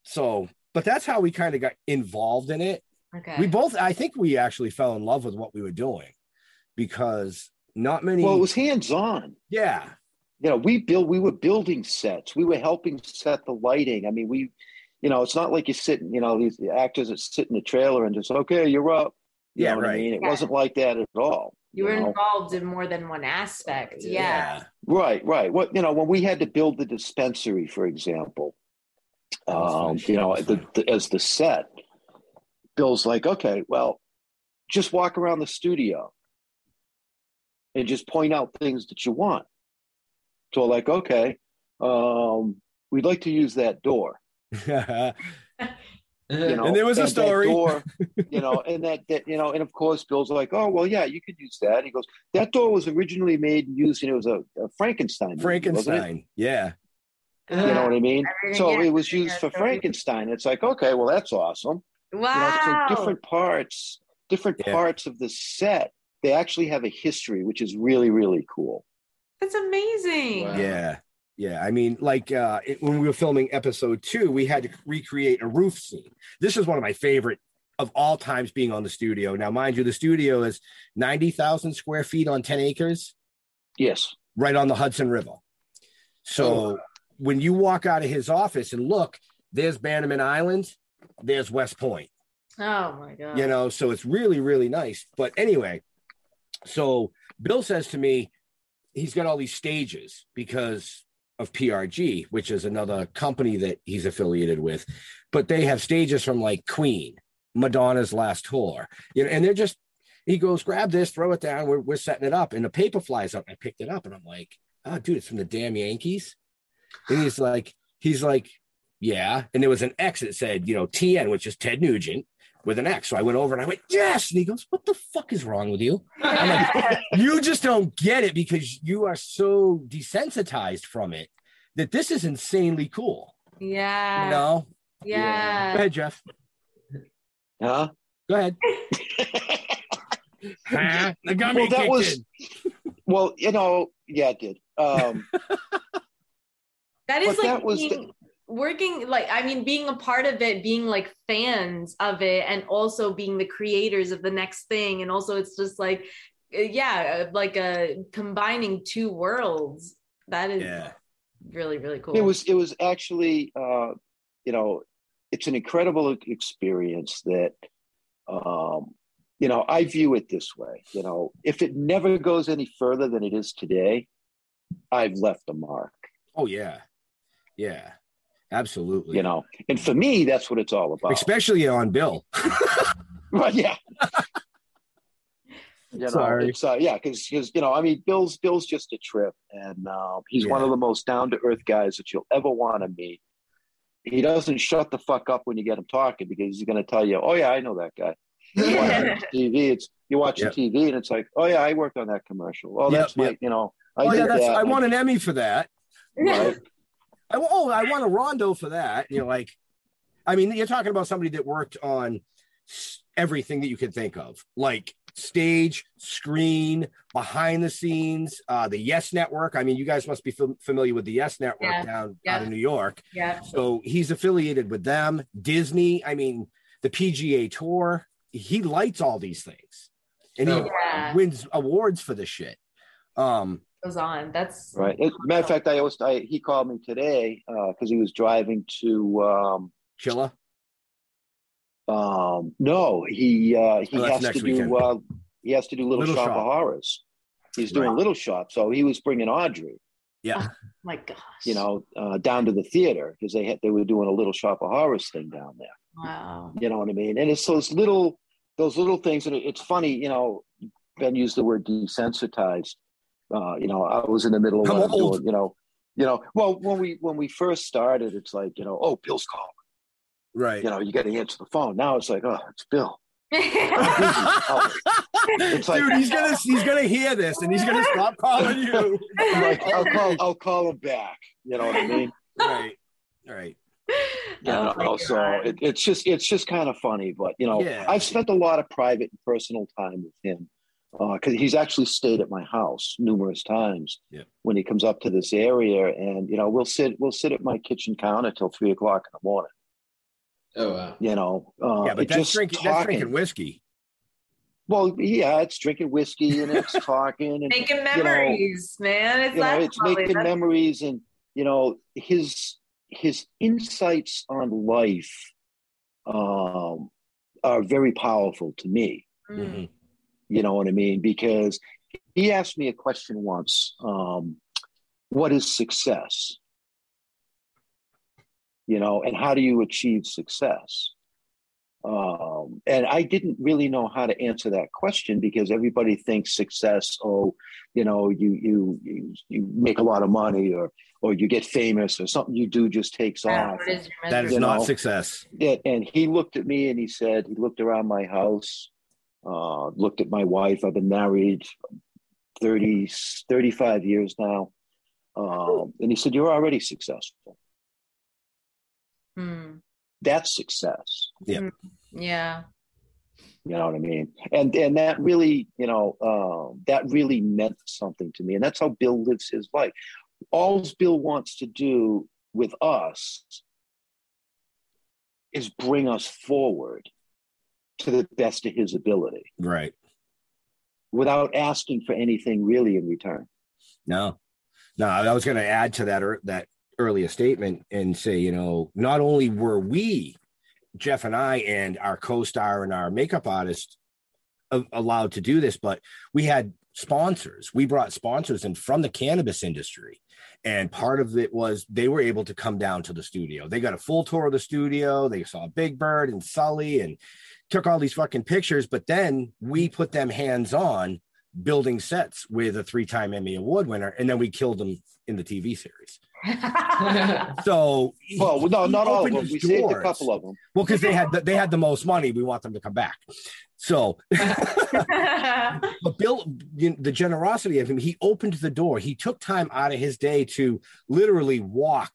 so but that's how we kind of got involved in it Okay. we both i think we actually fell in love with what we were doing because not many Well, it was hands on. yeah You know, we build. We were building sets. We were helping set the lighting. I mean, we, you know, it's not like you sit. You know, these actors that sit in the trailer and just okay, you're up. You Yeah, know what I right. mean? It Yeah. wasn't like that at all. you were know? involved in more than one aspect. Yeah. Right, right. What you know, when we had to build the dispensary, for example, That was fun um, you know, the, the, as the set, Bill's like, okay, well, just walk around the studio and just point out things that you want. So, like, okay, um, we'd like to use that door. *laughs* You know, And there was a story. door, *laughs* you know, and that that you know, and of course, Bill's like, oh well, yeah, you could use that. He goes, that door was originally made and used, and it was a, a Frankenstein. movie, frankenstein yeah You know what I mean? Everything, So yeah, it was used has for. Frankenstein. It's like, okay, well, that's awesome. Wow. You know, so different parts, different Yeah. parts of the set, they actually have a history, which is really, really cool. That's amazing. Wow. yeah yeah i mean like uh it, when we were filming episode two we had to recreate a roof scene this is one of my favorite of all times being on the studio now mind you the studio is 90000 square feet on 10 acres Yes. right on the Hudson River. So when you walk out of his office and look, there's Bannerman Island, there's West Point, Oh my god. you know, so it's really, really nice. But anyway, so Bill says to me, he's got all these stages because of PRG, which is another company that he's affiliated with, but they have stages from like Queen, Madonna's last tour, you know, and they're just, he goes, grab this, throw it down. We're, we're setting it up. And the paper flies up. I picked it up and I'm like, oh, dude, it's from the damn Yankees. And he's like, he's like, yeah. And there was an X that said, you know, TN, which is Ted Nugent with an X. So I went over and I went, yes. And he goes, what the fuck is wrong with you? I'm like, *laughs* you just don't get it because you are so desensitized from it that this is insanely cool. yeah. You know? Yeah. Go ahead, Jeff. Huh? Go ahead. *laughs* Huh? the gummy Well, that kicked was- in. well, you know, yeah, it did. Um, *laughs* That is like that was being, working like I mean being a part of it, being like fans of it, and also being the creators of the next thing, and also it's just like uh, yeah, uh, like a combining two worlds. That is Yeah. really really cool. it was, it was actually, uh, you know, it's an incredible experience that, um, you know, I view it this way. You know, if it never goes any further than it is today, I've left a mark. Oh yeah, yeah, absolutely. You know, and for me, that's what it's all about. especially on Bill. *laughs* Right, yeah. *laughs* You know, Sorry. it's uh, yeah, because you know, I mean, Bill's Bill's just a trip, and uh, he's one of the most down to earth guys that you'll ever want to meet. He doesn't shut the fuck up when you get him talking because he's going to tell you, "Oh yeah, I know that guy." You watch *laughs* TV, it's you're watching Yep. TV, and it's like, "Oh yeah, I worked on that commercial." Oh, Yep, that's my, yep. you know, I oh did yeah, that's, that. I won an Emmy for that. Right. I, oh, I want a Rondo for that. You know, like, I mean, you're talking about somebody that worked on everything that you could think of, like stage, screen, behind the scenes, uh, the Yes Network. I mean, you guys must be fam- familiar with the Yes Network Yeah, down yeah. out of New York. yeah. So he's affiliated with them, Disney. I mean, the PGA Tour. He lights all these things, and he Yeah. wins awards for this shit. Um, Goes on. That's Right. As a matter of fact, I always I, he called me today because he was driving to. Um, Chilla. Um, no, he uh, he Oh, has next to weekend. do uh, he has to do Little, Little Shop, Shop. of Horrors. He's doing Right. Little Shop, so he was bringing Audrey, Yeah. my gosh. you know, uh, down to the theater because they had they were doing a Little Shop of Horrors thing down there. Wow. You know what I mean? And it's those little those little things, and it's funny, you know. Ben used the word desensitized. Uh, you know, I was in the middle of I'm what I'm doing, you know, you know, well, when we when we first started, it's like, you know, oh, Bill's calling. Right. You know, you got to answer the phone. Now it's like, oh, it's Bill. *laughs* It's like- Dude, he's gonna he's gonna hear this and he's gonna stop calling you. I'm like, I'll call, I'll call him back. You know what I mean? right. Right. Yeah. Oh my so it, it's just it's just kind of funny, but you know, Yeah. I've spent a lot of private and personal time with him because he's actually stayed at my house numerous times. Yeah. When he comes up to this area, and you know, we'll sit we'll sit at my kitchen counter till three o'clock in the morning. Oh wow. You know, uh, Yeah, but that's just drinking that's drinking whiskey. Well, yeah, it's drinking whiskey and it's *laughs* talking and Making memories, man. It's you know, it's making That's- memories and you know his his insights on life um, are very powerful to me. Mm. You know what I mean? Because he asked me a question once: um, "What is success?" You know, and how do you achieve success? Um, and I didn't really know how to answer that question because everybody thinks success. Oh, you know, you you you, you make a lot of money, or or you get famous, or something you do just takes Yeah, off. what is your That is You not know. success. Yeah, and he looked at me and he said, he looked around my house, uh, looked at my wife. I've been married 30, 35 years now. Um, and he said, You're already successful. Hmm. That's success. Yeah. You know what I mean? And and that really, you know, uh, that really meant something to me. And that's how Bill lives his life. All Bill wants to do with us is bring us forward to the best of his ability. Right. without asking for anything really in return. No, no. I was going to add to that er, that earlier statement and say, you know, not only were we, Jeff and I, and our co-star and our makeup artist, allowed to do this, but we had sponsors. We brought sponsors in from the cannabis industry, and part of it was they were able to come down to the studio. They got a full tour of the studio. They saw Big Bird and Sully and took all these fucking pictures. But then we put them hands on building sets with a three-time Emmy Award winner, and then we killed them in the TV series. *laughs* So, *laughs* Well, no, he not all of them. his We saved a couple of them. Well, because they had the, they had the most money, we want them to come back. So, *laughs* but Bill, you- the generosity of him, he opened the door. He took time out of his day to literally walk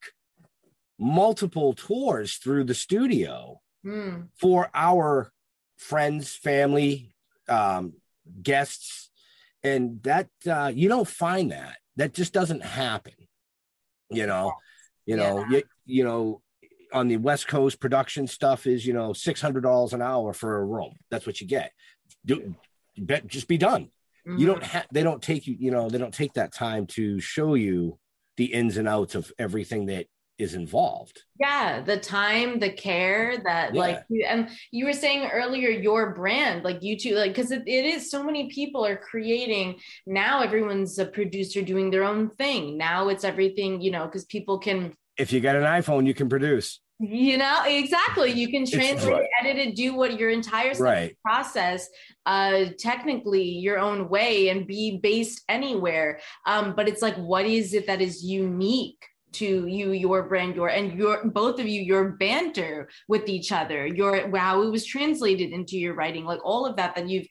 multiple tours through the studio Hmm. for our friends, family, um, guests, and that uh, you don't find that. That just doesn't happen. You know, you know, you, you know, on the West Coast, production stuff is you know six hundred dollars an hour for a room. That's what you get. Do just be done. You don't have. They don't take you. You know, they don't take that time to show you the ins and outs of everything that is involved. yeah the time the care that Yeah. like you- and you were saying earlier your brand like you two like because it, it is so many people are creating now everyone's a producer doing their own thing now it's everything you know because people can If you got an iPhone, you can produce. you know exactly you can translate Right. edit it do what your entire Right. process uh technically your own way and be based anywhere um but it's like what is it that is unique to you your brand your and your both of you your banter with each other your how it was translated into your writing like all of that that you've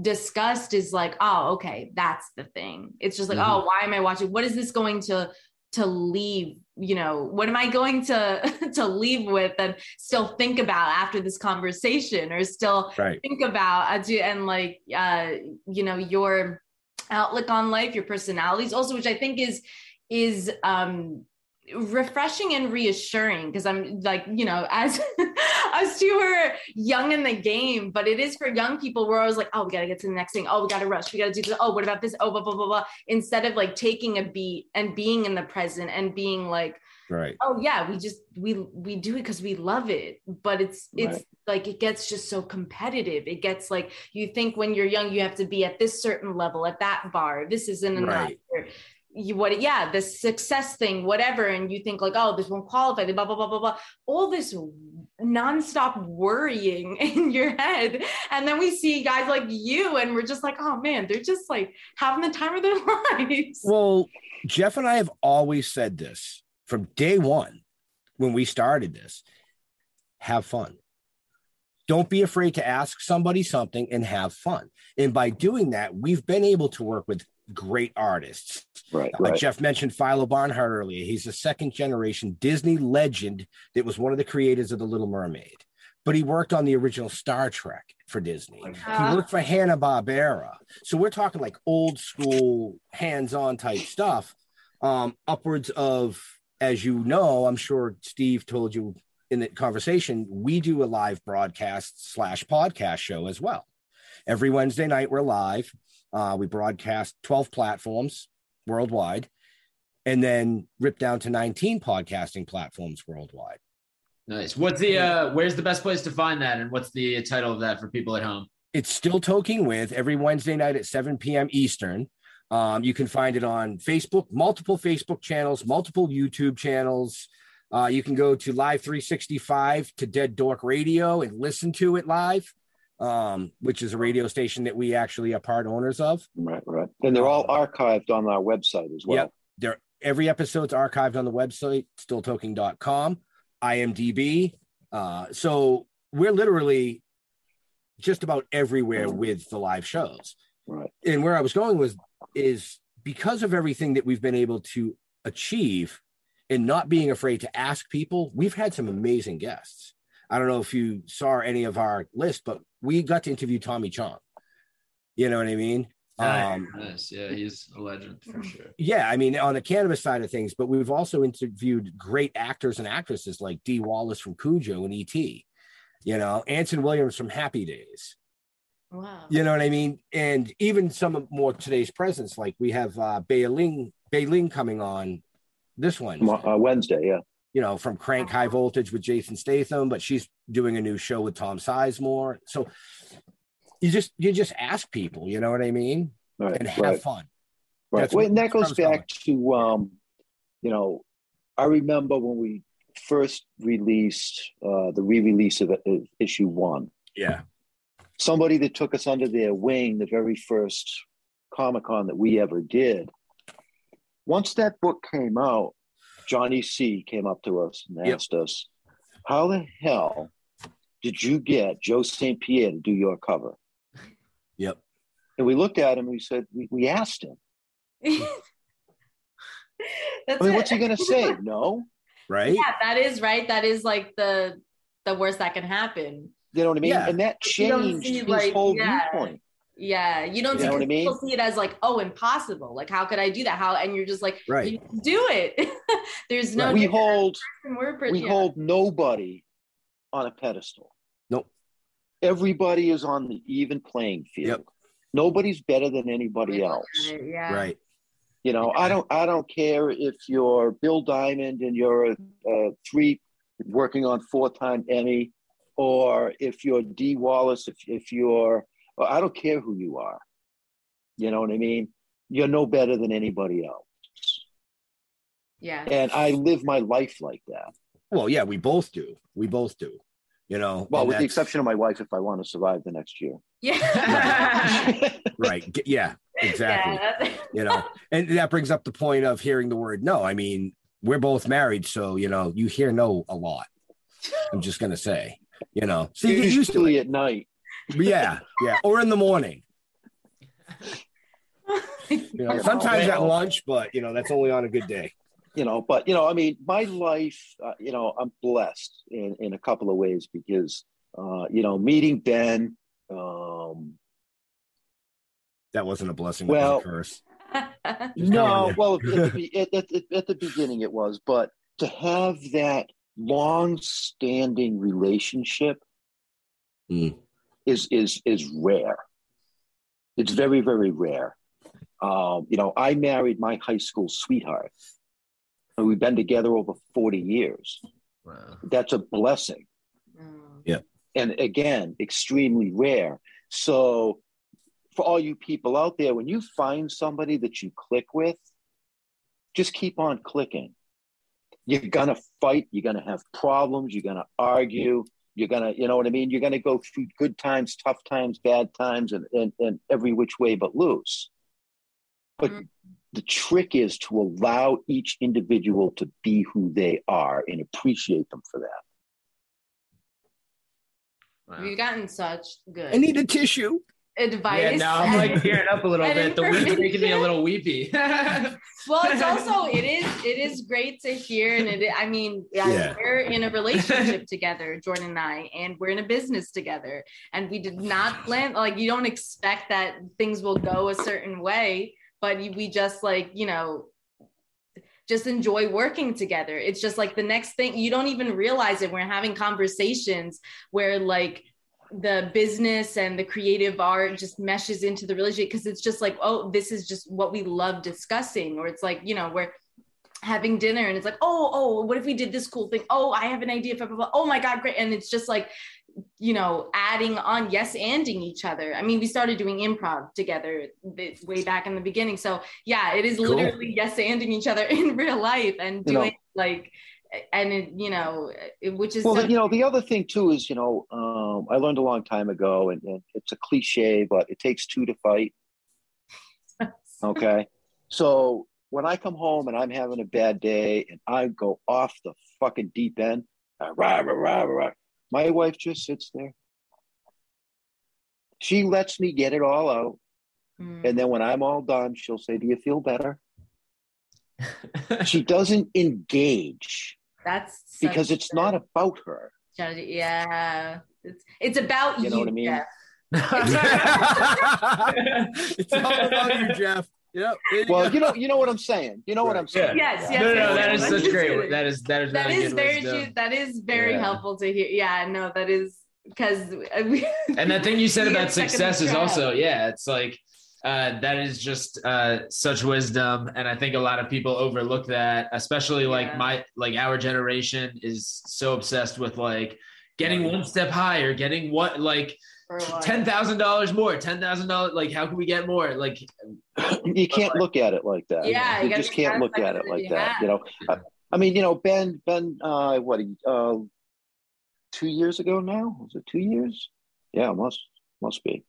discussed is like oh okay that's the thing it's just like Mhm. oh why am i watching what is this going to to leave you know what am i going to *laughs* to leave with and still think about after this conversation or still Right. think about uh, and like uh you know your outlook on life your personalities also which i think is is um refreshing and reassuring because i'm like you know as *laughs* us two are young in the game but it is for young people where i was like oh we gotta get to the next thing. Oh we gotta rush. We gotta do this. Oh what about this? Oh blah blah blah blah. Instead of like taking a beat and being in the present and being like Right. oh yeah we just we we do it because we love it. But it's it's Right. like it gets just so competitive. It gets like you think when you're young you have to be at this certain level at that bar. This isn't enough Right. You what yeah the success thing whatever and you think like oh this won't qualify blah blah blah blah blah all this nonstop worrying *laughs* in your head. And then we see guys like you, and we're just like, oh man, they're just like having the time of their *laughs* lives. Well, Jeff and I have always said this from day one when we started this have fun. Don't be afraid to ask somebody something and have fun. And by doing that, we've been able to work with great artists. Right, Like right. Jeff mentioned Philo Barnhart earlier. He's a second generation Disney legend that was one of the creators of The Little Mermaid. But he worked on the original Star Trek for Disney. Ah. He worked for Hanna Barbera. So we're talking like old school, hands-on type stuff. Um, upwards of, as you know, I'm sure Steve told you in the conversation, we do a live broadcast slash podcast show as well. Every Wednesday night, we're live. Uh, we broadcast 12 platforms worldwide and then rip down to 19 podcasting platforms worldwide. Nice. What's the uh where's the best place to find that and what's the title of that for people at home? It's still Toking With every Wednesday night at 7 p.m. Eastern. Um, you can find it on Facebook, multiple Facebook channels, multiple YouTube channels. Uh, you can go to Live 365 to Dead Dork Radio and listen to it live, um, which is a radio station that we actually are part owners of. Right, right. And they're all archived on our website as well. Yep. There, every episode's archived on the website, stilltoking.com, IMDb. Uh, so we're literally just about everywhere with the live shows. Right. And where I was going was is because of everything that we've been able to achieve and not being afraid to ask people, we've had some amazing guests. I don't know if you saw any of our list, but we got to interview Tommy Chong. You know what I mean? Um, nice. Yeah, he's a legend for sure. yeah, I mean, on the cannabis side of things, but we've also interviewed great actors and actresses like Dee Wallace from Cujo and E.T., you know, Anson Williams from Happy Days. Wow. You know what I mean? And even some of more today's presents, like we have uh Bai Ling, Bai Ling coming on this one, Mo- Uh, Wednesday, yeah. You know, from Crank High Voltage with Jason Statham, but she's doing a new show with Tom Sizemore. So you just you just ask people, you know what I mean? Right, And have right, fun. right. That's Well, and that that's where I goes was going. back to, um, you know, I remember when we first released uh, the re-release of, of issue one. Yeah. somebody that took us under their wing the very first Comic Con that we ever did. Once that book came out, Johnny C came up to us and Yep. asked us, How the hell did you get Joe St. Pierre to do your cover? Yep. And we looked at him and we said, We, we asked him. *laughs* That's I mean, it. what's he going to say? *laughs* No. Right? Yeah, that is right. That is like the the worst that can happen. You know what I mean? Yeah. And that changed see, his like, whole yeah. viewpoint. Yeah, you don't You see, know what I 'cause mean? people see it as like, oh, impossible. Like, how could I do that? How? And you're just like, Right. you do it. *laughs* There's no Right. We hold word we yeah. hold nobody on a pedestal. Nope. Everybody is on the even playing field. Yep. Nobody's better than anybody else. Yeah. Right. You know, I don't I don't care if you're Bill Diamond and you're a, a three working on four time Emmy, or if you're Dee Wallace, if if you're I don't care who you are. You know what I mean? You're no better than anybody else. Yeah. And I live my life like that. Well, yeah, we both do. We both do. You know, Well, and with the exception of my wife, if I want to survive the next year. Yeah. *laughs* right. G- Yeah, exactly. Yeah, You know, and that brings up the point of hearing the word no. I mean, we're both married, so you know, you hear no a lot. I'm just gonna say, you know, so you get used to Usually it. at night. Yeah, yeah, or in the morning. You know, *laughs* sometimes at lunch, but you know, that's only on a good day. you know but you know i mean my life uh, you know i'm blessed in in a couple of ways because uh you know meeting ben um That wasn't a blessing. Well- that was a curse. *laughs* no well at the, at, at, at the beginning it was but to have that long standing relationship Mm. Is is is rare. It's very very rare. Um you know i married my high school sweetheart and we've been together over 40 years. Wow. that's a blessing. Mm. and again extremely rare. So for all you people out there when you find somebody that you click with just keep on clicking. You're gonna fight, you're gonna have problems, you're gonna argue, you're gonna, you know what I mean? You're gonna go through good times, tough times, bad times, and and, and every which way but loose. But Mhm. the trick is to allow each individual to be who they are and appreciate them for that. Wow. We've gotten such good I need a tissue. Advice. Yeah, now I'm like *laughs* tearing up a little bit. The weed's making me a little weepy. *laughs* well it's also *laughs* it is it is great to hear and it i mean yeah, Yeah. we're in a relationship together jordan and i and we're in a business together and we did not plan like you don't expect that things will go a certain way but we just like you know just enjoy working together it's just like the next thing you don't even realize it we're having conversations where like the business and the creative art just meshes into the relationship because it's just like oh this is just what we love discussing or it's like you know we're having dinner and it's like oh oh what if we did this cool thing oh i have an idea blah, blah, blah. oh my god great and it's just like you know adding on yes anding each other i mean we started doing improv together way back in the beginning so yeah it is Cool. literally yes anding each other *laughs* in real life and You know- doing like and it, you know it, which is Well, so you know, the other thing too is, you know, um, I learned a long time ago, and, and it's a cliche, but it takes two to fight. *laughs* Okay. so when I come home and I'm having a bad day and I go off the fucking deep end, rah, rah, rah, rah, my wife just sits there. She lets me get it all out. Mm. And then when I'm all done, she'll say, Do you feel better? *laughs* She doesn't engage that's such because it's a not about her. yeah it's it's about you, You know what I mean? Jeff. *laughs* it's all about you, Jeff. Yep. Well, you know, you know what I'm saying. You know what I'm saying. Yes, yes, no, no, yes, no, that yes. is I'm such just great. kidding. That is that is that really is very wisdom. That is very Yeah. helpful to hear. Yeah, no, that is because we And that thing you said *laughs* about get stuck in the success is also, yeah, it's like uh, that is just uh, such wisdom, and I think a lot of people overlook that, especially like Yeah. my like our generation is so obsessed with like getting one step higher, getting what like for a while. ten thousand dollars more, ten thousand dollars, like how can we get more? Like You can't look at it like that. Yeah, you you gotta just can't look at it like that. have. You know, I, I mean, you know, Ben, Ben, uh, what, uh, two years ago now? Was it two years? Yeah, must must be.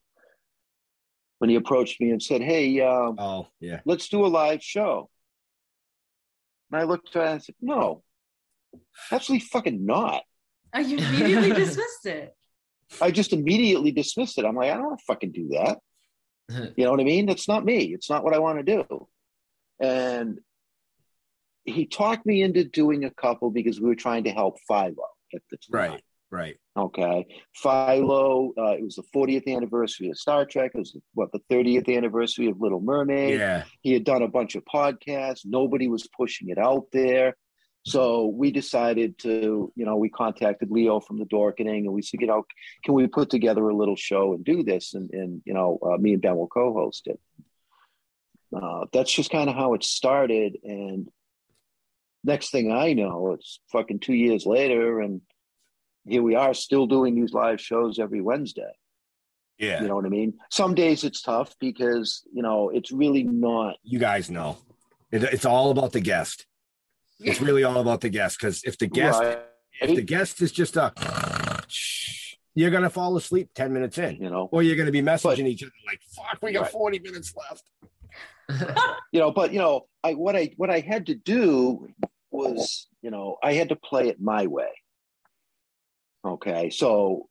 When he approached me and said, "Hey, um, Oh, yeah. let's do a live show," and I looked at it and said, "No, absolutely fucking not." Oh, you immediately *laughs* dismissed it. I just immediately dismissed it. I'm like, I don't want to fucking do that. *laughs* You know what I mean? That's not me. It's not what I want to do. And he talked me into doing a couple because we were trying to help Philo at the time. Right. Right. Okay. Philo, uh, it was the 40th anniversary of Star Trek. It was, what, the 30th anniversary of Little Mermaid. Yeah. He had done a bunch of podcasts. Nobody was pushing it out there. So we decided to, you know, we contacted Leo from the Dorkening and we said, you know, can we put together a little show and do this? And, and you know, uh, me and Ben will co host it. Uh, that's just kind of how it started. And next thing I know, it's fucking two years later. And here we are still doing these live shows every Wednesday. Yeah. You know what I mean? Some days it's tough because, you know, it's really not you guys know. It, it's all about the guest. It's really all about the guest because if the guest right, if the guest is just a you're gonna fall asleep 10 minutes in. you know. Or you're gonna be messaging But- each other like, fuck, we got Right. 40 minutes left. *laughs* you know but you know i what i what i had to do was you know i had to play it my way okay so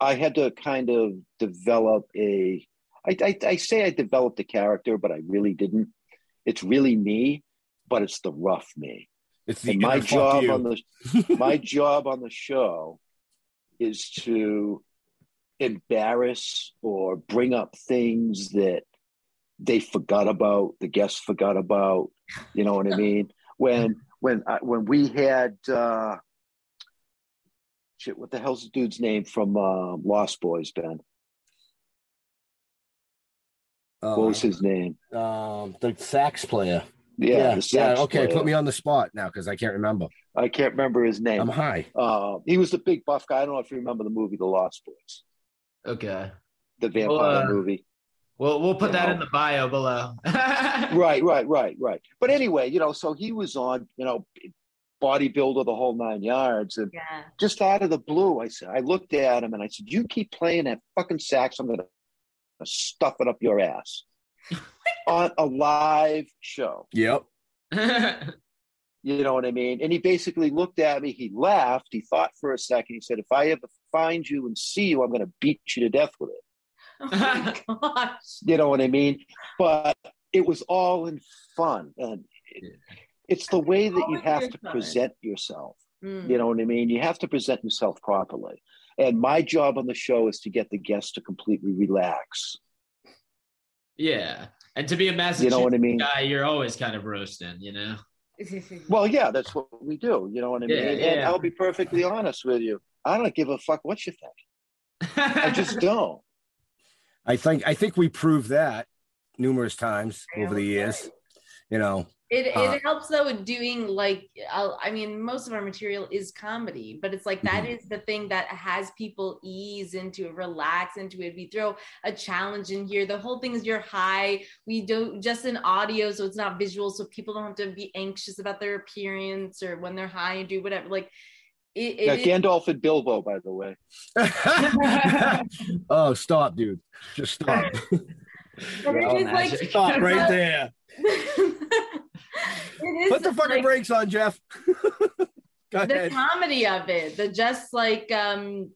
i had to kind of develop a i i, I say i developed a character but i really didn't. It's really me but it's the rough me. It's the my job on the *laughs* my job on the show is to embarrass or bring up things that they forgot about the guests forgot about you know what i mean? When when I, when we had uh shit what the hell's the dude's name from uh, lost boys ben what was his name um the sax player. yeah, the sax okay. player. Put me on the spot now because I can't remember. i can't remember his name I'm high. uh, he was the big buff guy i don't know if you remember the movie the lost boys okay, the vampire Well, uh, movie well we'll put You that know. in the bio below. *laughs* right right right right but anyway you know so he was on you know bodybuilder, the whole nine yards. And Yeah. just out of the blue, I said, I looked at him and I said, "You keep playing that fucking sax, I'm gonna stuff it up your ass." *laughs* On a live show, Yep. *laughs* you know what I mean? And he basically looked at me. He laughed. He thought for a second. He said, "If I ever find you and see you, I'm gonna beat you to death with it." Oh my *laughs* gosh. You know what I mean? But it was all in fun, and it- it's the way that you have to fun. present yourself. Mm. You know what I mean? You have to present yourself properly. And my job on the show is to get the guests to completely relax. yeah. And to be a Massachusetts You know what I mean? guy, you're always kind of roasting, you know? *laughs* *laughs* Well, yeah, that's what we do. You know what I mean? Yeah, and. I'll be perfectly honest with you. I don't give a fuck what you think. I just *laughs* don't. I think I think we proved that numerous times over the years. You know, It, it Uh, helps though with doing like I'll- I mean most of our material is comedy, but it's like that Mhm. is the thing that has people ease into it, relax into it. We throw a challenge in here. The whole thing is you're high. We do just in audio, so it's not visual, so people don't have to be anxious about their appearance or when they're high and do whatever. Like it, Yeah, it is- Gandalf and Bilbo, by the way. *laughs* oh, stop, dude! Just stop! *laughs* but it all like stop right *laughs* there! Put the fucking like- brakes on, Jeff. *laughs* The ahead. comedy of it the just like um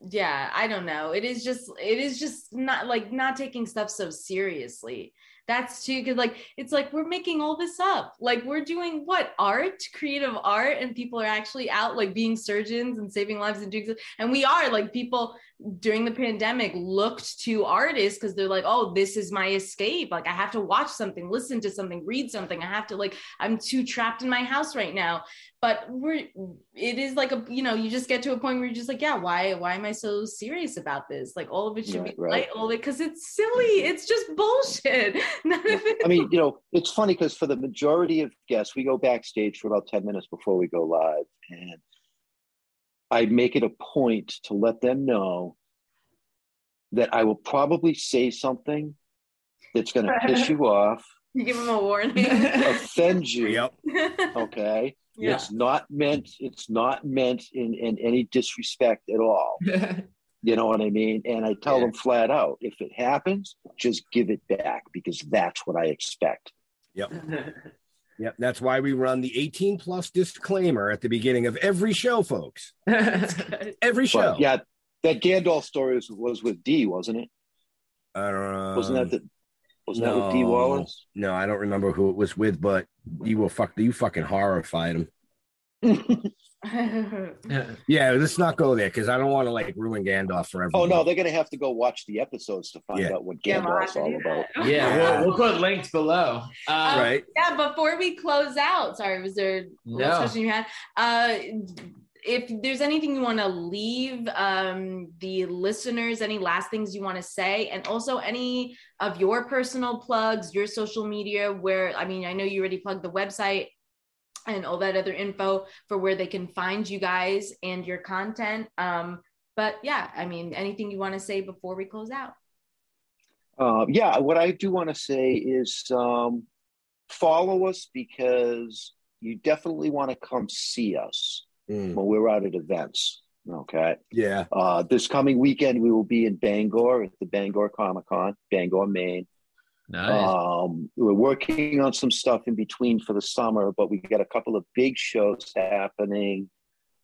yeah i don't know it is just it is just not like not taking stuff so seriously that's too good. like it's like we're making all this up like we're doing what art creative art and people are actually out like being surgeons and saving lives and doing and we are like people during the pandemic looked to artists because they're like oh this is my escape. Like i have to watch something listen to something read something. I have to like i'm too trapped in my house right now. But we're it is like a you know you just get to a point where you're just like yeah why why am i so serious about this? Like all of it should Right, be right. light all of it because it's silly. It's just bullshit. *laughs* None of it I mean, *laughs* you know, it's funny because for the majority of guests, we go backstage for about 10 minutes before we go live. And I make it a point to let them know that I will probably say something that's going to piss you *laughs* off, you give them a warning *laughs* offend you. Yep. Okay. *laughs* yeah It's not meant, it's not meant in, in any disrespect at all. You know what I mean? And I tell Yeah. them flat out, if it happens, just give it back because that's what I expect. Yep. Yep. That's why we run the 18 plus disclaimer at the beginning of every show, folks. *laughs* Every show. But yeah, that Gandalf story was, was with Dee, wasn't it? I don't know. Wasn't that the, wasn't that with Dee no. Wallace? No, I don't remember who it was with, but you will fuck you fucking horrified him. *laughs* *laughs* Yeah, let's not go there because I don't want to like ruin Gandalf for oh no, they're gonna have to go watch the episodes to find Yeah. out what Yeah, we'll have Gandalf's to all about. that. *laughs* yeah, we'll, we'll put links below. Uh, right? yeah before we close out sorry was there No. question you had uh if there's anything you want to leave um the listeners any last things you want to say and also any of your personal plugs your social media where i mean i know you already plugged the website and all that other info for where they can find you guys and your content um but yeah i mean anything you want to say before we close out Uh, yeah, what I do want to say is um, follow us because you definitely want to come see us Mm, when we're out at events. Okay. yeah. Uh, this coming weekend, we will be in Bangor at the Bangor Comic Con, Bangor, Maine. Nice. Um, we're working on some stuff in between for the summer, but we got a couple of big shows happening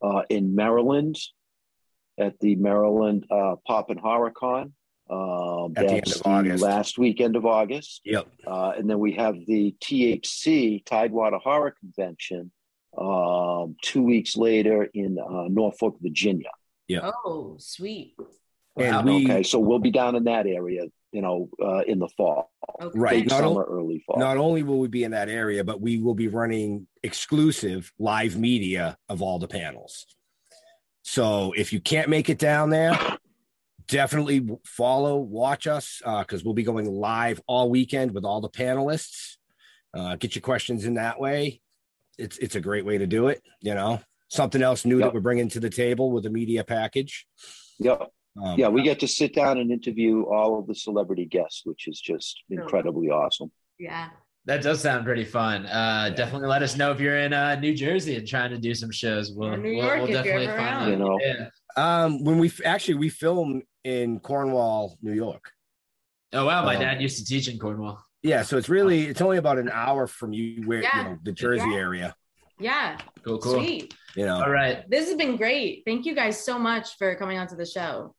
uh, in Maryland at the Maryland uh, Pop and Horror Con. Um, At the end of August. last weekend of August. Yep. Uh, and then we have the THC Tidewater Horror Convention um, two weeks later in uh, Norfolk, Virginia. Yeah. oh sweet And Wow. we Okay, so we'll be down in that area, you know, uh, in the fall, okay. Right. Not summer, early fall. not only will we be in that area, but we will be running exclusive live media of all the panels. So if you can't make it down there, definitely follow, watch us because we'll be going live all weekend with all the panelists. Uh, get your questions in that way. It's it's a great way to do it. You know, something else new Yep. that we're bringing to the table with a media package. Yep. Um, Yeah, we get to sit down and interview all of the celebrity guests, which is just incredibly awesome. yeah That does sound pretty fun. Uh, Yeah. Definitely let us know if you're in uh, New Jersey and trying to do some shows. We'll, Or New we'll, we'll definitely find. You know. Yeah. Um, when we f- actually we film in Cornwall, New York. Oh wow, my Um, dad used to teach in Cornwall. Yeah, so it's really it's only about an hour from you where Yeah. you know the Jersey Yeah. area. Yeah, Cool, cool. sweet. You know, All right. This has been great. Thank you guys so much for coming onto the show.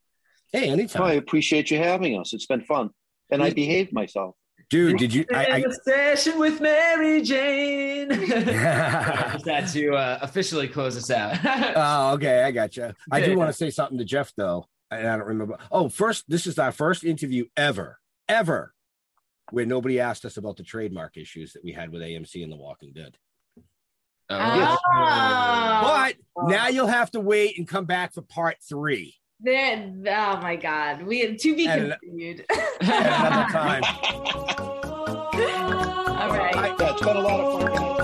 Hey, anytime. I appreciate you having us. It's been fun, and I behaved myself. dude. Did you? In I, a session with Mary Jane. *laughs* I Just had to uh, officially close us out. *laughs* oh, okay, I got you. I do want to say something to Jeff though, and I don't remember. Oh, first, this is our first interview ever, ever, where nobody asked us about the trademark issues that we had with AMC and The Walking Dead. Oh. Oh. But now you'll have to wait and come back for part three There, oh my God, we to be And- continued. *laughs* another time. *laughs* All right. Yeah, it's been a lot of fun. guys.